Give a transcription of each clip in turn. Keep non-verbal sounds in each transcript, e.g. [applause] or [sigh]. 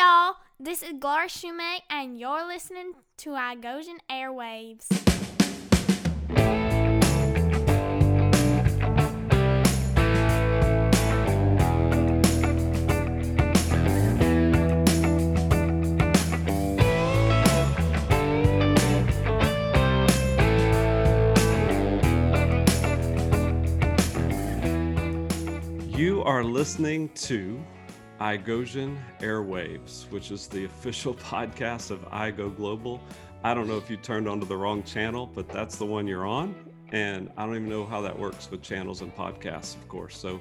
y'all. This is Gloria Shumate, and you're listening to Igosian Airwaves. You are listening to iGosian Airwaves, which is the official [laughs] podcast of iGo Global. I don't know if you turned onto the wrong channel, but that's the one you're on. And I don't even know how that works with channels and podcasts, of course. So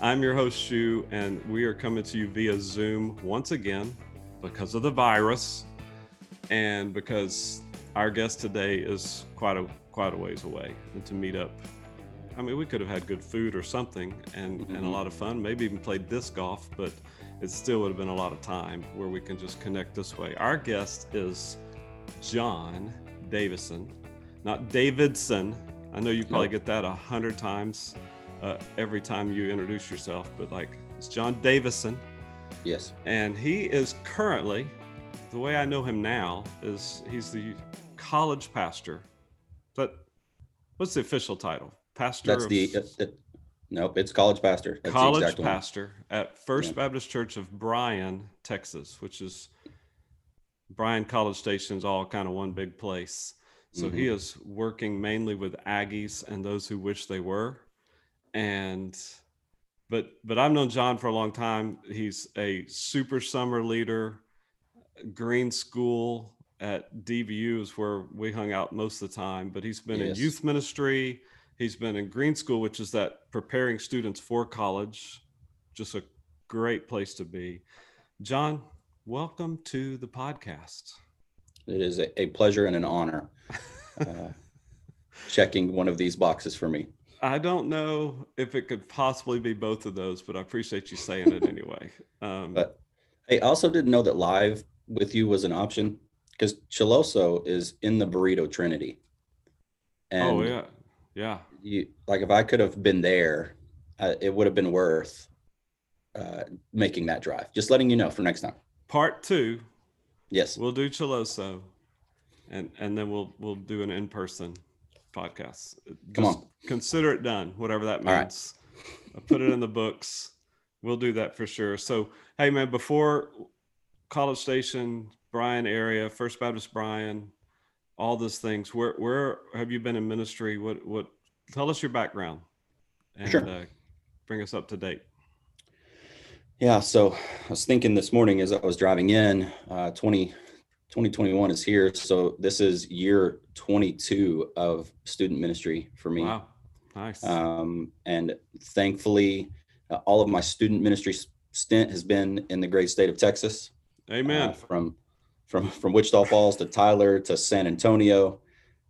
I'm your host, Shu, and we are coming to you via Zoom once again because of the virus and because our guest today is quite a quite a ways away and to meet up I mean, we could have had good food or something and, and a Mhm. lot of fun, maybe even played disc golf, but it still would have been a lot of time where we can just connect this way. Our guest is John Davison, not Davidson. I know you probably get that a hundred times uh, every time you introduce yourself, but like it's John Davison. Yes. And he is currently, the way I know him now, is he's the college pastor. But what's the official title? Pastor That's of the, uh, the nope. It's college pastor. That's college exact one. pastor at First Yeah. Baptist Church of Bryan, Texas, which is Bryan College Station's all kind of one big place. So he Mhm. is working mainly with Aggies and those who wish they were. And but but I've known John for a long time. He's a super summer leader, green school at DBU is where we hung out most of the time, but he's been in youth ministry. He's been in green school, which is that preparing students for college. Just a great place to be. John, welcome to the podcast. It is a, a pleasure and an honor uh, [laughs] checking one of these boxes for me. I don't know if it could possibly be both of those, but I appreciate you saying it anyway. [laughs] Um, But I also didn't know that live with you was an option because Chiloso is in the burrito trinity. And oh yeah, yeah. you like if I could have been there, uh, it would have been worth uh, making that drive. Just letting you know for next time. Part two, Yes. we'll do Chiloso, and and then we'll we'll do an in person podcast. Come Just on. consider it done, whatever that right. means. I put it in the books. We'll do that for sure. So hey man, before College Station, Bryan area, First Baptist Bryan, all those things. Where where have you been in ministry? What what? Tell us your background, and Sure. uh, bring us up to date. Yeah, so I was thinking this morning as I was driving in, uh, 20, 2021 is here. So this is year 22 of student ministry for me. Wow, nice. Um, and thankfully, uh, all of my student ministry stint has been in the great state of Texas. uh, Amen. from from from Wichita Falls to Tyler to San Antonio,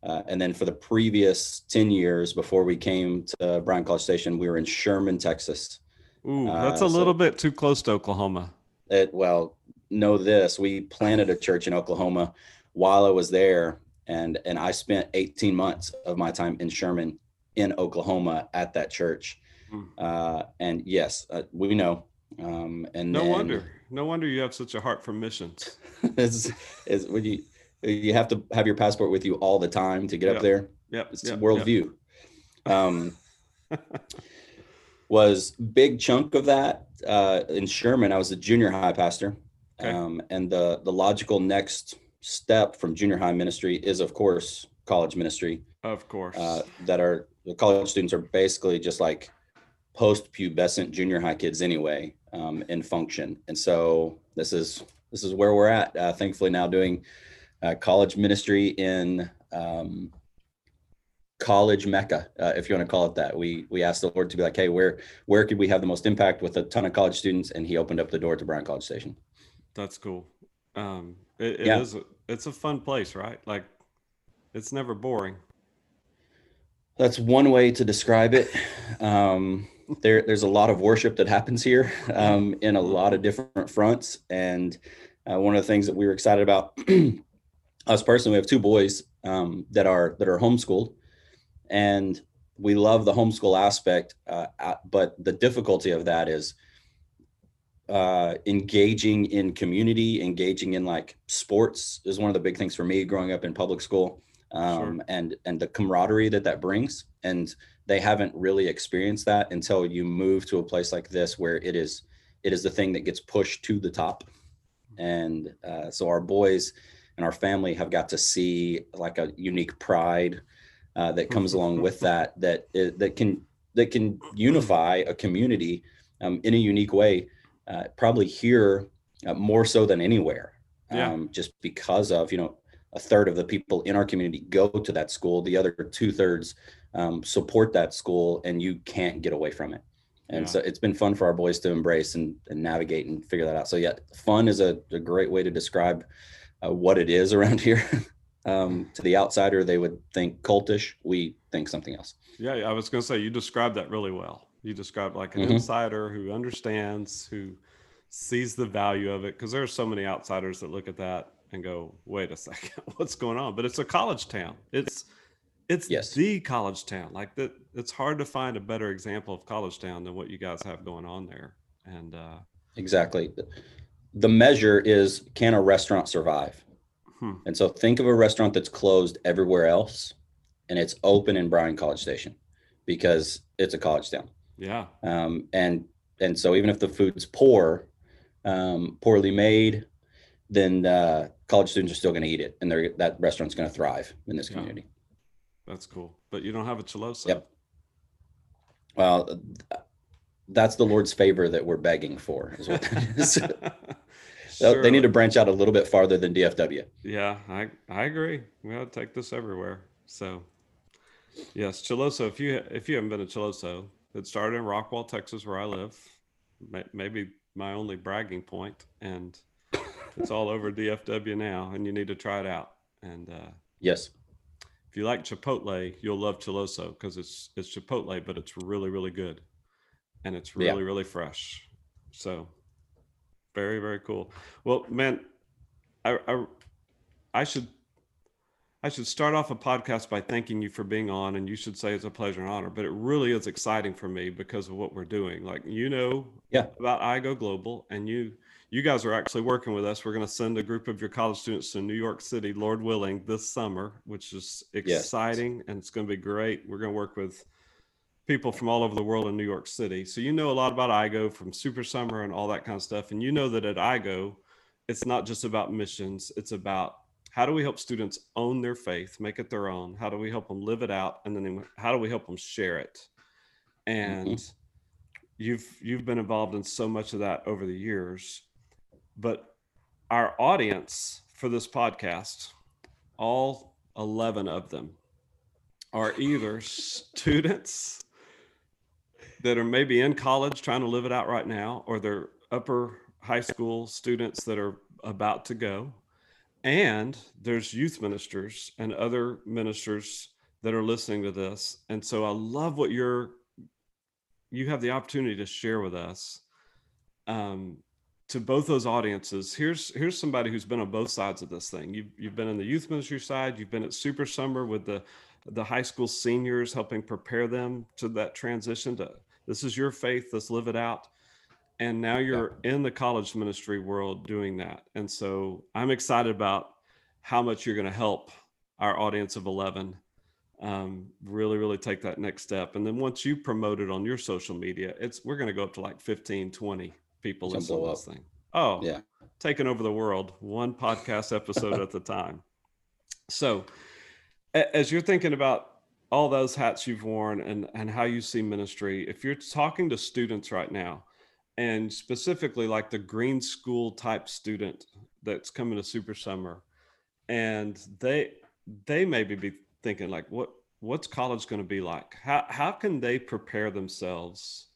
uh, and then for the previous ten years before we came to Bryan College Station, we were in Sherman, Texas. Ooh, that's a uh, little so- bit too close to Oklahoma. It, well, know this: we planted a church in Oklahoma while I was there, and and I spent 18 months of my time in Sherman, in Oklahoma, at that church. Hmm. Uh, and yes, uh, we know. Um, and No then- wonder. No wonder you have such a heart for missions. [laughs] is is when you you have to have your passport with you all the time to get Yep. up there. Yep. It's yep, worldview. Um, [laughs] was big chunk of that uh, in Sherman. I was a junior high pastor, Okay. um, and the the logical next step from junior high ministry is, of course, college ministry. Of course. Uh, that are the college students are basically just like post pubescent junior high kids anyway um, in function, and so this is this is where we're at. Uh, thankfully, now doing uh, college ministry in um, college mecca, uh, if you want to call it that. We we asked the Lord to be like, hey, where where could we have the most impact with a ton of college students, and He opened up the door to Bryan College Station. That's cool. Um, it, it Yeah. is. It's a fun place, right? Like, it's never boring. That's one way to describe it. Um, there, there's a lot of worship that happens here um, in a lot of different fronts, and uh, one of the things that we were excited about, [clears throat] us personally, we have two boys um, that are that are homeschooled, and we love the homeschool aspect. Uh, but the difficulty of that is uh, engaging in community, engaging in like sports is one of the big things for me growing up in public school, um, sure. and and the camaraderie that that brings. And they haven't really experienced that until you move to a place like this where it is it is the thing that gets pushed to the top. And uh, so our boys and our family have got to see like a unique pride uh, that comes along with that that that can that can unify a community um, in a unique way uh, probably here uh, more so than anywhere yeah. um, just because of you know a third of the people in our community go to that school the other two thirds um, support that school and you can't get away from it and yeah. so it's been fun for our boys to embrace and, and navigate and figure that out so yeah fun is a, a great way to describe uh, what it is [laughs] around here um, to the outsider they would think cultish we think something else yeah i was going to say you described that really well you described like an mm-hmm. insider who understands, who sees the value of it. Because there are so many outsiders that look at that and go, "Wait a second, [laughs] what's going on?" But it's a college town. It's it's yes. the college town. Like that, it's hard to find a better example of college town than what you guys have going on there. And uh, exactly, the measure is can a restaurant survive? Hmm. And so think of a restaurant that's closed everywhere else, and it's open in Bryan College Station because it's a college town. Yeah. Um, and and so even if the food's poor, um, poorly made, then uh, college students are still going to eat it, and they're, that restaurant's going to thrive in this community. Yeah. That's cool. But you don't have a Chiloso. Yep. Well, that's the Lord's favor that we're begging for. Is what that [laughs] is. [laughs] sure. They need to branch out a little bit farther than DFW. Yeah, I I agree. We ought to take this everywhere. So, yes, Chiloso. If you if you haven't been to Chiloso, it started in Rockwall, Texas, where I live. Maybe my only bragging point, and it's all over DFW now. And you need to try it out. And uh, yes, you like Chipotle, you'll love Chiloso because it's it's Chipotle, but it's really really good, and it's really yeah. really fresh. So very very cool. Well, man, I I, I should I should start off a podcast by thanking you for being on, and you should say it's a pleasure and honor. But it really is exciting for me because of what we're doing. Like you know yeah. about Go Global, and you you guys are actually working with us. We're going to send a group of your college students to New York City, Lord willing, this summer, which is exciting yes. and it's going to be great. We're going to work with people from all over the world in New York City. So you know a lot about IGO from Super Summer and all that kind of stuff, and you know that at IGO, it's not just about missions; it's about how do we help students own their faith, make it their own? How do we help them live it out? And then how do we help them share it? And mm-hmm. you've you've been involved in so much of that over the years. But our audience for this podcast, all 11 of them are either [laughs] students that are maybe in college trying to live it out right now, or they're upper high school students that are about to go. And there's youth ministers and other ministers that are listening to this. And so i love what you're you have the opportunity to share with us um, to both those audiences here's here's somebody who's been on both sides of this thing. You've, you've been in the youth ministry side you've been at super summer with the the high school seniors helping prepare them to that transition to this is your faith let's live it out. And now you're yeah. in the college ministry world doing that. And so i'm excited about how much you're going to help our audience of 11 um, really really take that next step. And then once you promote it on your social media it's we're going to go up to like 15 20 people listening to this thing. Oh yeah. taking over the world one podcast episode at the time. So as you're thinking about all those hats you've worn and and how you see ministry if you're talking to students right now and specifically like the green school type student that's coming to super summer and they they maybe be thinking like what what's college going to be like? How, how can they prepare themselves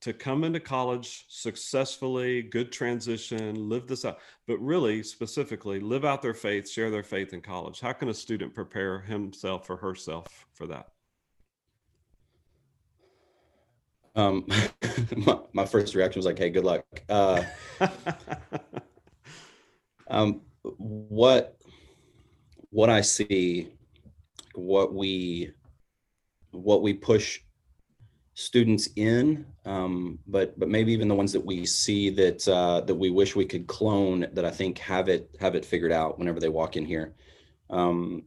to come into college successfully good transition live this out but really specifically live out their faith share their faith in college how can a student prepare himself or herself for that um, [laughs] my, my, first reaction was like, "Hey, good luck." Uh, [laughs] um, what what I see, what we what we push students in, um, but but maybe even the ones that we see that uh, that we wish we could clone that I think have it have it figured out whenever they walk in here. Um,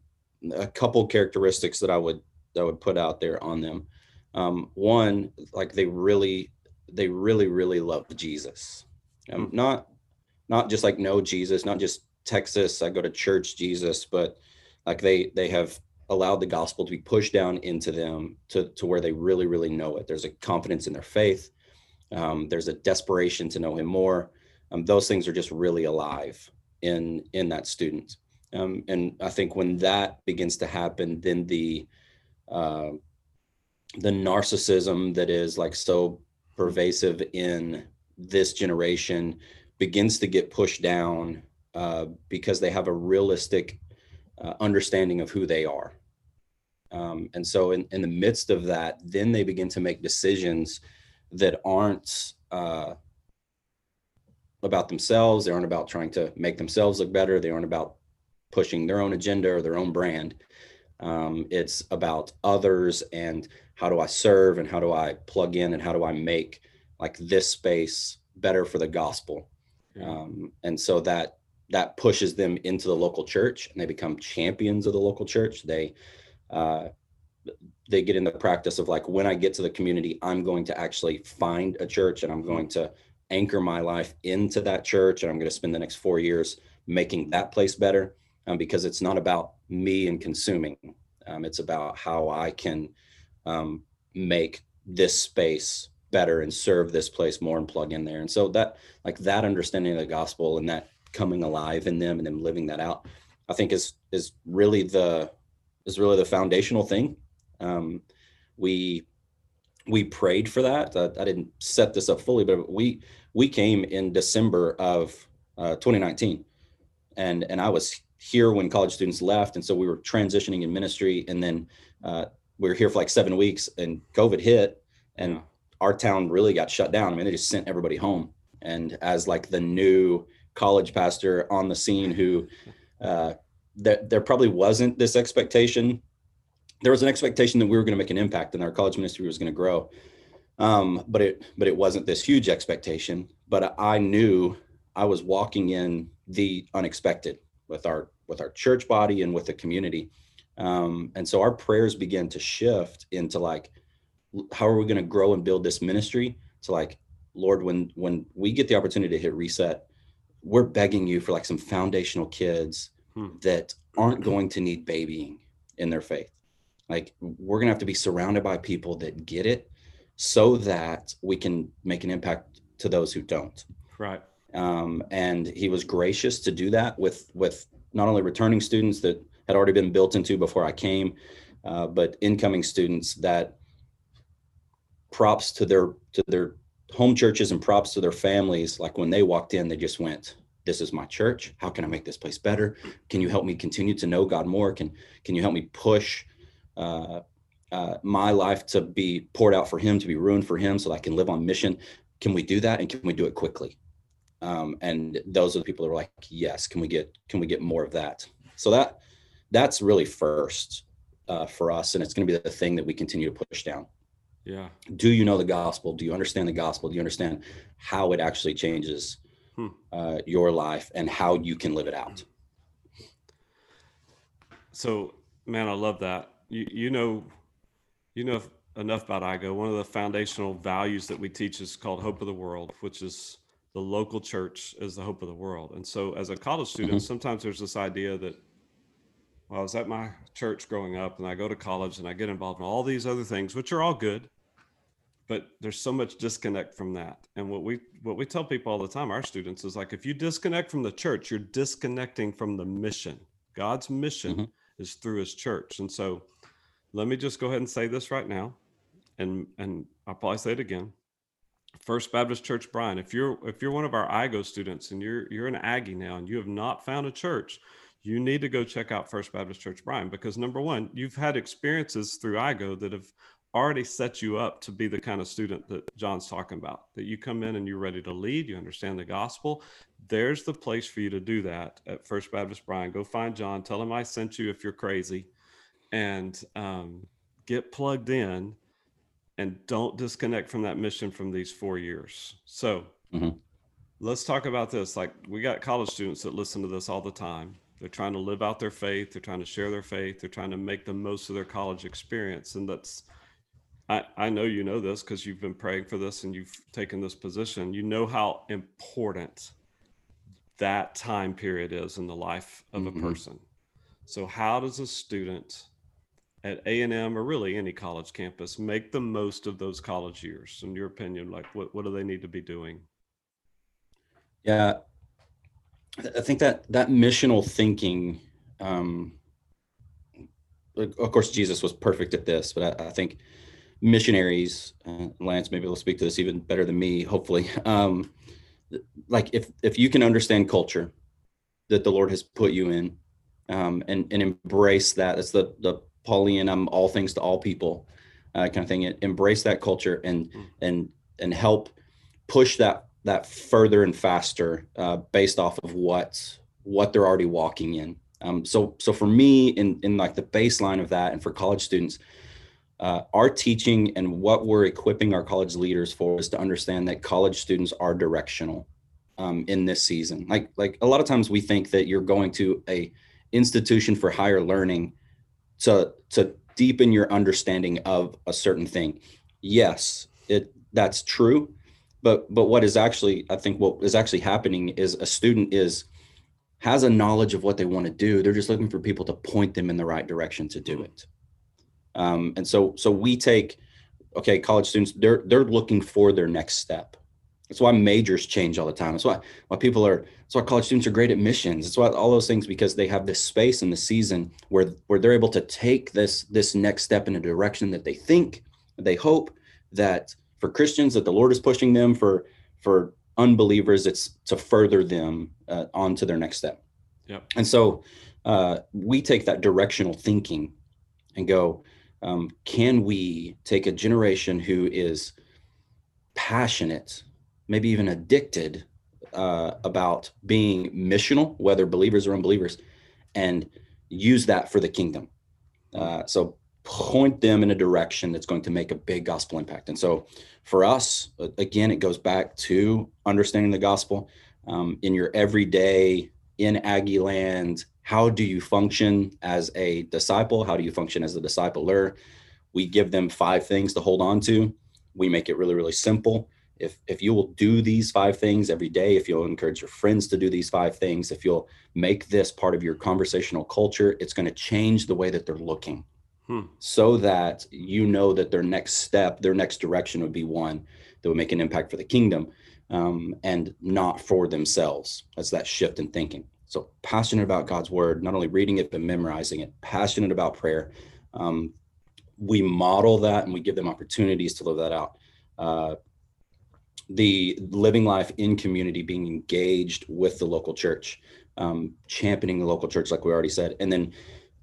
a couple characteristics that I would that I would put out there on them. Um, one, like they really they really really love Jesus, um, Hmm. not not just like know Jesus, not just Texas. I go to church Jesus, but like they they have allowed the gospel to be pushed down into them to, to where they really, really know it. There's a confidence in their faith. Um, there's a desperation to know him more. Um, those things are just really alive in in that student. Um, and I think when that begins to happen, then the uh, the narcissism that is like so pervasive in this generation begins to get pushed down uh, because they have a realistic uh, understanding of who they are. Um, and so, in, in the midst of that, then they begin to make decisions that aren't uh, about themselves. They aren't about trying to make themselves look better. They aren't about pushing their own agenda or their own brand. Um, it's about others and how do I serve and how do I plug in and how do I make like this space better for the gospel. Yeah. Um, and so that that pushes them into the local church and they become champions of the local church they uh, they get in the practice of like when i get to the community i'm going to actually find a church and i'm going to anchor my life into that church and i'm going to spend the next four years making that place better um, because it's not about me and consuming. Um, it's about how i can um, make this space better and serve this place more and plug in there. And so that like that understanding of the gospel and that coming alive in them and them living that out i think is is really the is really the foundational thing. Um we we prayed for that. Uh, i didn't set this up fully but we we came in december of uh, 2019 and and i was here when college students left and so we were transitioning in ministry and then uh, we were here for like seven weeks and covid hit and our town really got shut down. I mean they just sent everybody home. And as like the new college pastor on the scene who uh, there, there probably wasn't this expectation. There was an expectation that we were going to make an impact and our college ministry was going to grow. Um, but it but it wasn't this huge expectation. But i knew i was walking in the unexpected with our with our church body and with the community. Um, and so our prayers began to shift into like how are we going to grow and build this ministry to like lord when when we get the opportunity to hit reset we're begging you for like some foundational kids Hmm. that aren't going to need babying in their faith like we're going to have to be surrounded by people that get it so that we can make an impact to those who don't Right. um, and he was gracious to do that with with not only returning students that had already been built into before I came, uh, but incoming students that props to their to their home churches and props to their families. Like when they walked in, they just went, "This is my church. How can I make this place better? Can you help me continue to know God more? Can can you help me push?" Uh, uh, my life to be poured out for him, to be ruined for him, so that I can live on mission. Can we do that? And can we do it quickly? um, and those are the people that are like yes can we get can we get more of that so that that's really first uh, for us and it's going to be the thing that we continue to push down Yeah. do you know the gospel do you understand the gospel do you understand how it actually changes Hmm. uh, your life and how you can live it out So, man, I love that. You you know, you know enough about IGO. One of the foundational values that we teach is called Hope of the World, which is the local church is the hope of the world. And so, as a college student, sometimes there's this idea that, well, I was at my church growing up, and I go to college and I get involved in all these other things, which are all good, but there's so much disconnect from that. And what we what we tell people all the time, our students, is like if you disconnect from the church, you're disconnecting from the mission. God's mission Mhm. is through His church, and so let me just go ahead and say this right now, and and I'll probably say it again. First Baptist Church Bryan if you're if you're one of our IGO students and you're you're an Aggie now and you have not found a church, you need to go check out First Baptist Church Bryan because number one, you've had experiences through IGO that have already set you up to be the kind of student that John's talking about. That you come in and you're ready to lead, you understand the gospel. There's the place for you to do that at First Baptist Bryan. Go find John, tell him I sent you if you're crazy, and um, get plugged in and don't disconnect from that mission from these four years. So Mhm. let's talk about this. Like we got college students that listen to this all the time. They're trying to live out their faith. They're trying to share their faith. They're trying to make the most of their college experience. And that's, I, I know you know this because you've been praying for this and you've taken this position. You know how important that time period is in the life of Mhm. a person. So how does a student at A&M or really any college campus make the most of those college years? In your opinion, like what, what do they need to be doing? Yeah, I I think that that missional thinking. Um, of course, Jesus was perfect at this, but I, I think missionaries, uh, Lance, maybe will speak to this even better than me. Hopefully, [laughs] um, like if if you can understand culture that the Lord has put you in, um, and and embrace that. That's the the Paulian. I'm all things to all people, uh, kind of thing. Embrace that culture and Mm. and and help push that that further and faster uh, based off of what what they're already walking in. Um, so so for me, in in like the baseline of that, and for college students, uh, our teaching and what we're equipping our college leaders for is to understand that college students are directional um, in this season. Like like a lot of times we think that you're going to a institution for higher learning to to deepen your understanding of a certain thing. Yes, it that's true but but what is actually i think what is actually happening is a student is has a knowledge of what they want to do they're just looking for people to point them in the right direction to do it um, and so so we take okay college students they're they're looking for their next step that's why majors change all the time that's why why people are that's why college students are great at missions that's why all those things because they have this space in the season where where they're able to take this this next step in a direction that they think they hope that for Christians that the Lord is pushing them for for unbelievers it's to further them uh, on to their next step. Yep. And so uh, we take that directional thinking and go, um, can we take a generation who is passionate, maybe even addicted uh, about being missional, whether believers or unbelievers, and use that for the kingdom. Uh, so point them in a direction that's going to make a big gospel impact. And so for us, again, it goes back to understanding the gospel um, in your everyday in Aggie land. How do you function as a disciple? How do you function as a discipler? We give them five things to hold on to. We make it really, really simple. If, if you will do these five things every day, if you'll encourage your friends to do these five things, if you'll make this part of your conversational culture, it's going to change the way that they're looking Hmm. so that you know that their next step, their next direction would be one that would make an impact for the kingdom um, and not for themselves. That's that shift in thinking. So passionate about God's word, not only reading it, but memorizing it, passionate about prayer. Um, we model that and we give them opportunities to live that out. Uh, the living life in community, being engaged with the local church, um, championing the local church, like we already said, and then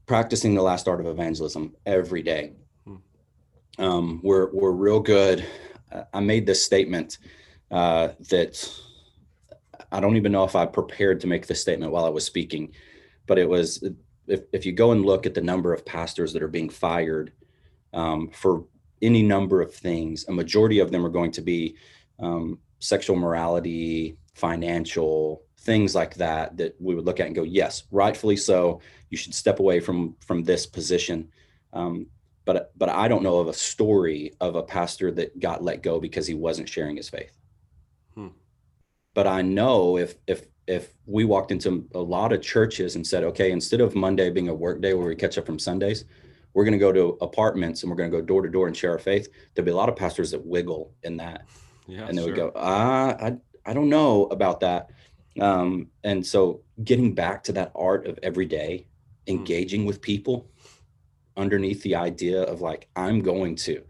practicing the last art of evangelism every day. Hmm. Um, we're we're real good. Uh, I made this statement uh, that I don't even know if I prepared to make this statement while I was speaking, but it was if if you go and look at the number of pastors that are being fired um, for any number of things, a majority of them are going to be um, sexual morality, financial things like that that we would look at and go, yes, rightfully so. You should step away from from this position. Um, but but I don't know of a story of a pastor that got let go because he wasn't sharing his faith. Hmm. But I know if if if we walked into a lot of churches and said, okay, instead of Monday being a work day where we catch up from Sundays, we're going to go to apartments and we're going to go door to door and share our faith. There'll be a lot of pastors that wiggle in that Yeah. and they would go, ah, I, I don't know about that. Um, and so getting back to that art of every day, engaging with people underneath the idea of like, I'm going to,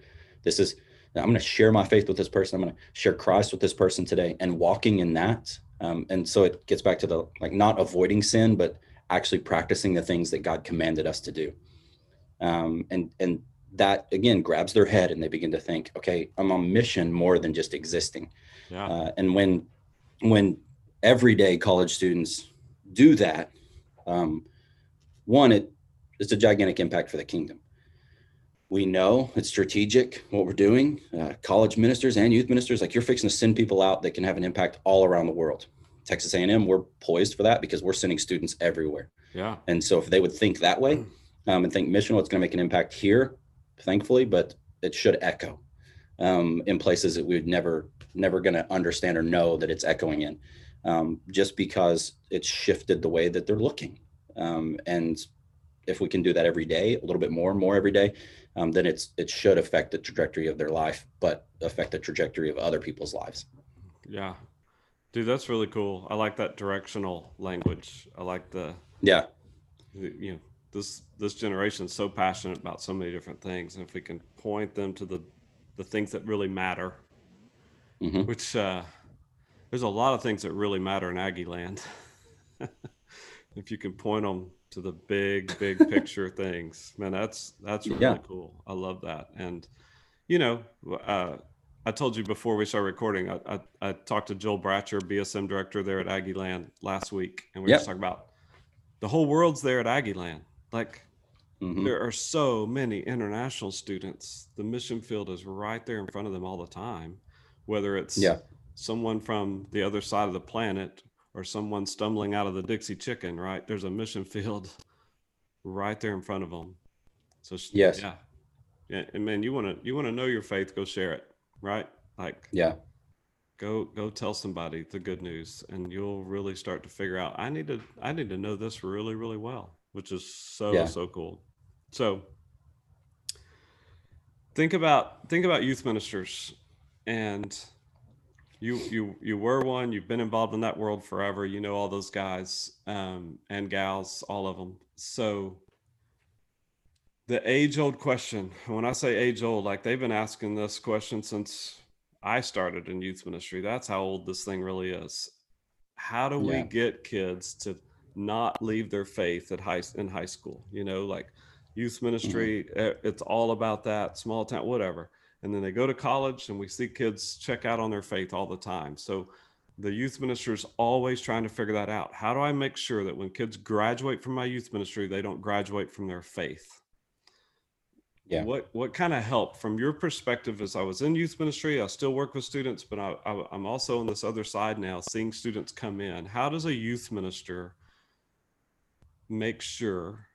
this is, I'm going to share my faith with this person. I'm going to share Christ with this person today and walking in that. Um, and so it gets back to the like not avoiding sin, but actually practicing the things that God commanded us to do. Um, and, and that again grabs their head and they begin to think, okay, I'm on mission more than just existing. Yeah. Uh, and when when everyday college students do that, um, one, it it's a gigantic impact for the kingdom. We know it's strategic what we're doing. Uh, college ministers and youth ministers, like you're fixing to send people out that can have an impact all around the world. Texas A&M, we're poised for that because we're sending students everywhere. Yeah. And so if they would think that way um, and think missional, it's going to make an impact here, thankfully, but it should echo um, in places that we would never, never going to understand or know that it's echoing in, um, just because it's shifted the way that they're looking. Um, and if we can do that every day, a little bit more, and more every day, um, then it's it should affect the trajectory of their life, but affect the trajectory of other people's lives. Yeah. Dude, that's really cool. I like that directional language. I like the Yeah, you know this this generation is so passionate about so many different things and if we can point them to the the things that really matter Mhm. which uh there's a lot of things that really matter in aggie land [laughs] if you can point them to the big big [laughs] picture things man that's that's really Yeah. cool i love that and you know uh I told you before we started recording, I, I, I talked to Joel Bratcher, BSM director there at Aggie Land last week, and we were Yep. just talking about the whole world's there at Aggie Land. Like Mhm. there are so many international students. The mission field is right there in front of them all the time, whether it's Yeah. someone from the other side of the planet or someone stumbling out of the Dixie Chicken. Right there's a mission field [laughs] right there in front of them. So Yes. yeah, yeah. And man, you want to you want to know your faith, go share it. Right, like yeah, go go tell somebody the good news and you'll really start to figure out i need to i need to know this really really well which is so Yeah. so cool so think about think about youth ministers and you you you were one you've been involved in that world forever you know all those guys um, and gals all of them so the age old question when i say age old like they've been asking this question since i started in youth ministry that's how old this thing really is. How do we get kids to not leave their faith at high in high school you know like youth ministry eh, it's all about that small town whatever and then they go to college and we see kids check out on their faith all the time. So the youth minister is always trying to figure that out. How do i make sure that when kids graduate from my youth ministry they don't graduate from their faith? Yeah. what what kind of help? From your perspective as i was in youth ministry i still work with students but I, I, i'm also on this other side now seeing students come in. How does a youth minister make sure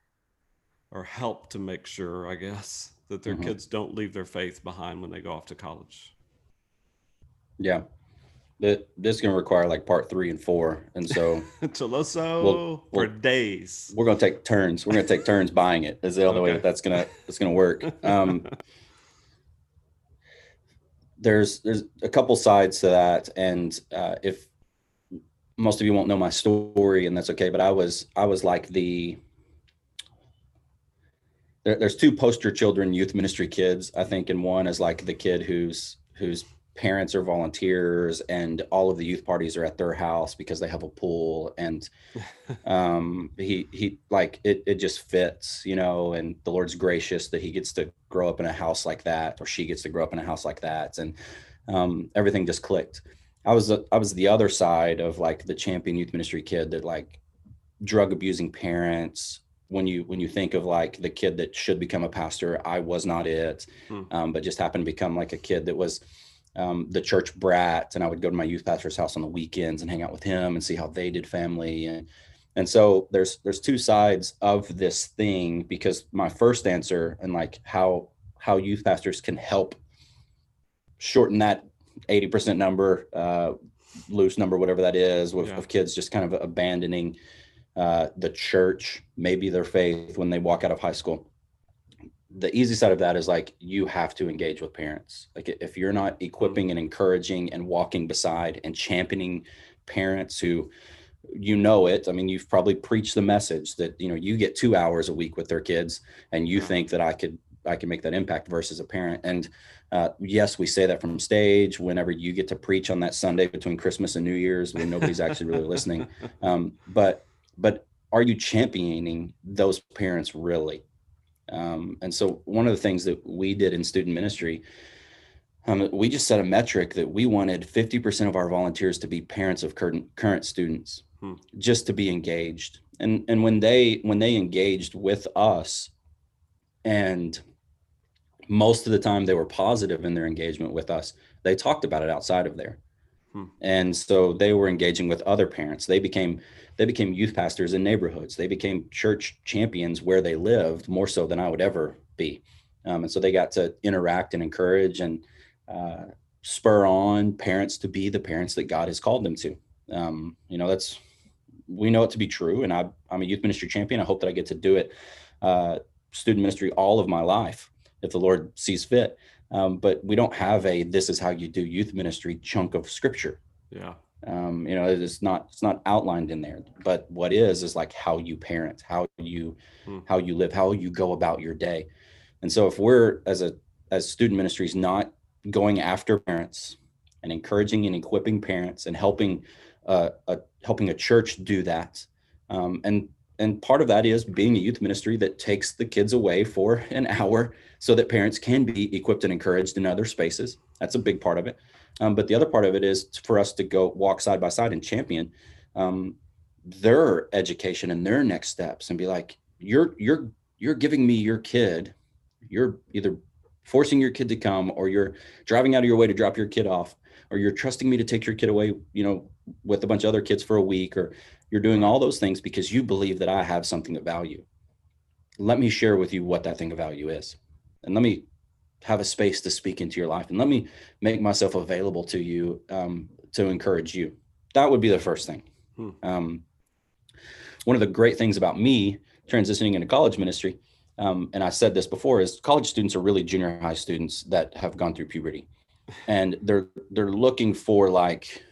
or help to make sure i guess that their Mhm. kids don't leave their faith behind when they go off to college yeah. That this is going to require like part three and four, and so [laughs] Chiloso Well- for well, days we're going to take turns. We're going to take turns buying it. Is the only way that that's going to that's going to work. Um, there's there's a couple sides to that, and uh, if most of you won't know my story, and that's okay, but I was I was like the there, there's two poster children youth ministry kids i think and one is like the kid whose whose parents are volunteers and all of the youth parties are at their house because they have a pool and [laughs] um he he like it it just fits you know and the lord's gracious that he gets to grow up in a house like that or she gets to grow up in a house like that. And um everything just clicked. I was i was the other side of like the champion youth ministry kid that like drug abusing parents when you when you think of like the kid that should become a pastor i was not it Hmm. um, but just happened to become like a kid that was um, the church brat and i would go to my youth pastor's house on the weekends and hang out with him and see how they did family and and so there's there's two sides of this thing because my first answer and like how how youth pastors can help shorten that 80% number uh, loose number whatever that is with, Yeah. of kids just kind of abandoning uh, the church maybe their faith when they walk out of high school. The easy side of that is like you have to engage with parents. Like if you're not equipping and encouraging and walking beside and championing parents who you know it i mean you've probably preached the message that you know you get two hours a week with their kids and you think that i could i can make that impact versus a parent. And uh, yes we say that from stage whenever you get to preach on that sunday between christmas and new year's when nobody's actually really listening. [laughs] Um, but but are you championing those parents really? Um, and so one of the things that we did in student ministry um, we just set a metric that we wanted 50% of our volunteers to be parents of current current students Hmm. just to be engaged. And and when they when they engaged with us and most of the time they were positive in their engagement with us they talked about it outside of there and so they were engaging with other parents. They became they became youth pastors in neighborhoods. They became church champions where they lived more so than i would ever be. Um, and so they got to interact and encourage and uh, spur on parents to be the parents that god has called them to. Um, you know that's we know it to be true. And I, i'm a youth ministry champion. I hope that i get to do it uh, student ministry all of my life if the Lord sees fit. Um, but we don't have a this is how you do youth ministry chunk of scripture. Yeah. Um, you know, it's not it's not outlined in there. But what is is like how you parent, how you hmm. how you live, how you go about your day. And so if we're as a as student ministries not going after parents and encouraging and equipping parents and helping uh, a, helping a church do that um, and and part of that is being a youth ministry that takes the kids away for an hour so that parents can be equipped and encouraged in other spaces. That's a big part of it. Um, but the other part of it is for us to go walk side by side and champion um, their education and their next steps and be like you're you're you're giving me your kid. You're either forcing your kid to come or you're driving out of your way to drop your kid off or you're trusting me to take your kid away you know with a bunch of other kids for a week or you're doing all those things because you believe that I have something of value. Let me share with you what that thing of value is. And let me have a space to speak into your life and let me make myself available to you um, to encourage you. That would be the first thing. Hmm. Um, one of the great things about me transitioning into college ministry, um, and I said this before, is college students are really junior high students that have gone through puberty, and they're they're looking for like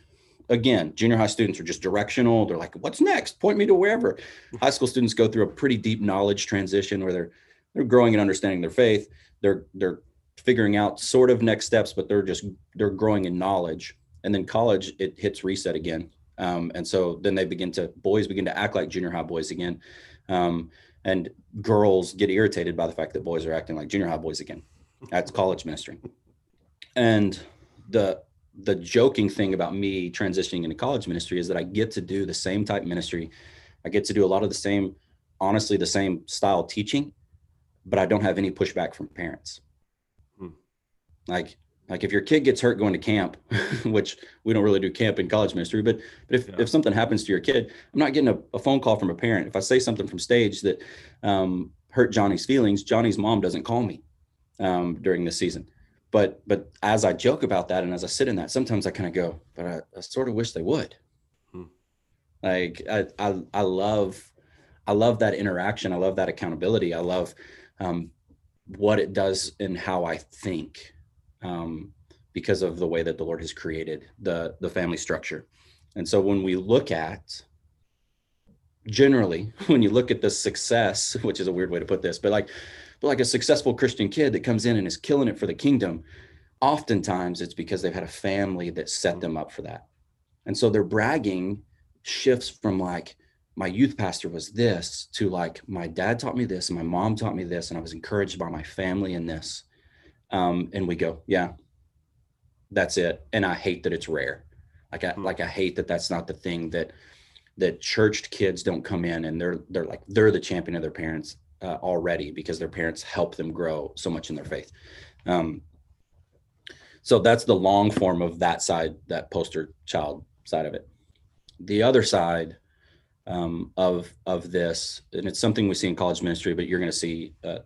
again, junior high students are just directional. They're like, what's next? Point me to wherever. High school students go through a pretty deep knowledge transition where they're they're growing and understanding their faith. They're they're figuring out sort of next steps, but they're just they're growing in knowledge. And then college, it hits reset again. Um, and so then they begin to boys begin to act like junior high boys again. Um, and girls get irritated by the fact that boys are acting like junior high boys again. That's college ministry. And the the joking thing about me transitioning into college ministry is that I get to do the same type ministry. I get to do a lot of the same, honestly, the same style teaching, but I don't have any pushback from parents. Hmm. Like, like if your kid gets hurt going to camp, [laughs] which we don't really do camp in college ministry, but but if, yeah. if something happens to your kid, I'm not getting a, a, phone call from a parent. If I say something from stage that um, hurt Johnny's feelings, Johnny's mom doesn't call me um, during this season but but as I joke about that and as I sit in that, sometimes I kind of go, but I, I, sort of wish they would. Hmm. Like I, I I love I love that interaction. I love that accountability. I love um, what it does and how I think um, because of the way that the Lord has created the the family structure. And so when we look at generally [laughs] when you look at the success, which is a weird way to put this, but like but like a successful Christian kid that comes in and is killing it for the kingdom, oftentimes it's because they've had a family that set them up for that. And so their bragging shifts from like, my youth pastor was this to like, my dad taught me this and my mom taught me this, and I was encouraged by my family in this. Um, and we go, yeah, that's it. And I hate that it's rare. Like I, hmm. like I hate that that's not the thing that that churched kids don't come in and they're they're like they're the champion of their parents uh, already because their parents help them grow so much in their faith. Um, so that's the long form of that side, that poster child side of it. The other side um, of of this, and it's something we see in college ministry, but you're going to see, uh,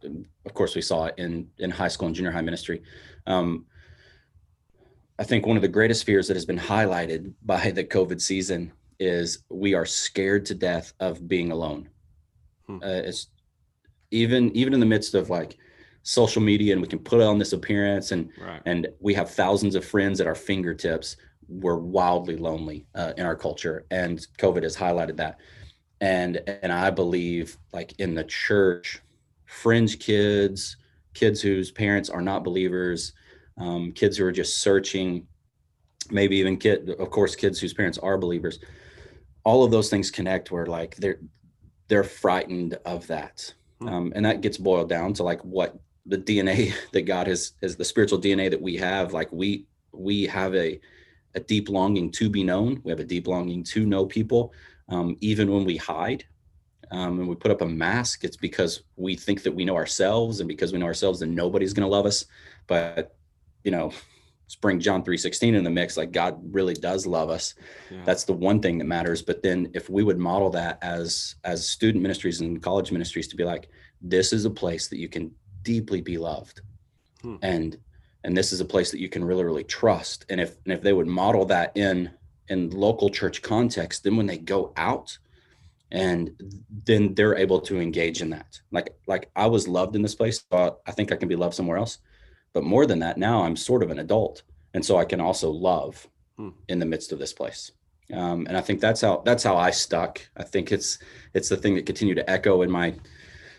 of course, we saw it in in high school and junior high ministry. Um, I think one of the greatest fears that has been highlighted by the COVID season is we are scared to death of being alone. Hmm. Uh, it's even even in the midst of like social media and we can put on this appearance and right. and we have thousands of friends at our fingertips we're wildly lonely uh, in our culture. And covid has highlighted that. And and i believe like in the church fringe kids kids whose parents are not believers um, kids who are just searching maybe even kid of course kids whose parents are believers. All of those things connect where like they're they're frightened of that Hmm. um, and that gets boiled down to like what the dna [laughs] that god has is the spiritual dna that we have like we we have a a deep longing to be known we have a deep longing to know people um, even when we hide um, and we put up a mask, it's because we think that we know ourselves, and because we know ourselves, then nobody's going to love us. But you know, bring John three sixteen in the mix. Like God really does love us. Yeah. That's the one thing that matters. But then, if we would model that as as student ministries and college ministries to be like, this is a place that you can deeply be loved, Hmm. and and this is a place that you can really really trust. And if and if they would model that in in local church context, then when they go out and then they're able to engage in that like like i was loved in this place but i think i can be loved somewhere else but more than that now i'm sort of an adult and so i can also love Hmm. in the midst of this place um, and i think that's how that's how i stuck i think it's it's the thing that continued to echo in my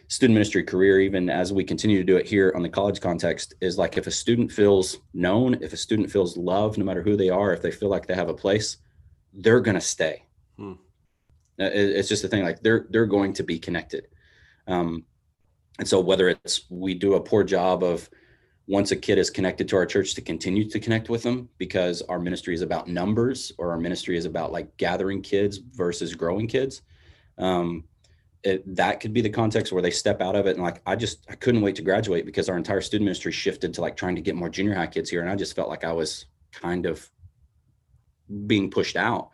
student ministry career even as we continue to do it here on the college context is like if a student feels known if a student feels loved no matter who they are if they feel like they have a place they're going to stay Hmm. uh, it- it's just a thing like they're they're going to be connected um and so whether it's we do a poor job of once a kid is connected to our church to continue to connect with them because our ministry is about numbers or our ministry is about like gathering kids versus growing kids um it, that could be the context where they step out of it and like i just i couldn't wait to graduate because our entire student ministry shifted to like trying to get more junior high kids here and i just felt like i was kind of being pushed out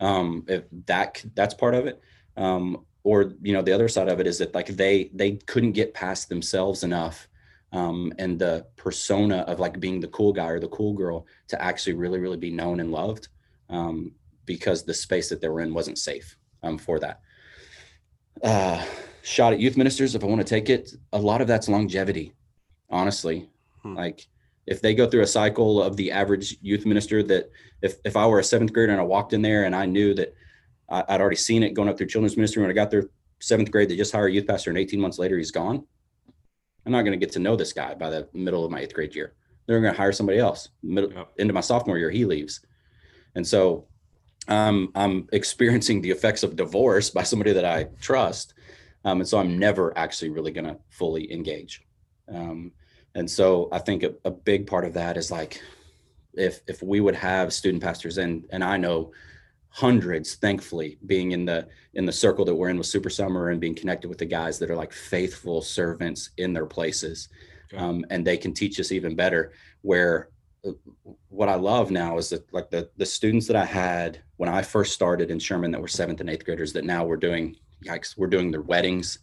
um if that that's part of it um or you know the other side of it is that like they they couldn't get past themselves enough um and the persona of like being the cool guy or the cool girl to actually really really be known and loved um because the space that they were in wasn't safe um for that uh shot at youth ministers if i want to take it a lot of that's longevity honestly Hmm. like if they go through a cycle of the average youth minister that if if I were a seventh grader and I walked in there and I knew that I, I'd already seen it going up through children's ministry when I got there seventh grade, they just hire a youth pastor and 18 months later he's gone. I'm not going to get to know this guy by the middle of my eighth grade year. They're going to hire somebody else. Middle Yep. into my sophomore year, he leaves, and so um, I'm experiencing the effects of divorce by somebody that I trust, um, and so I'm never actually really going to fully engage. Um, and so I think a, a big part of that is like if if we would have student pastors and and I know hundreds thankfully being in the in the circle that we're in with super summer and being connected with the guys that are like faithful servants in their places. Okay. um, and they can teach us even better where uh, what i love now is that like the the students that i had when i first started in sherman that were seventh and eighth graders that now we're doing yikes we're doing their weddings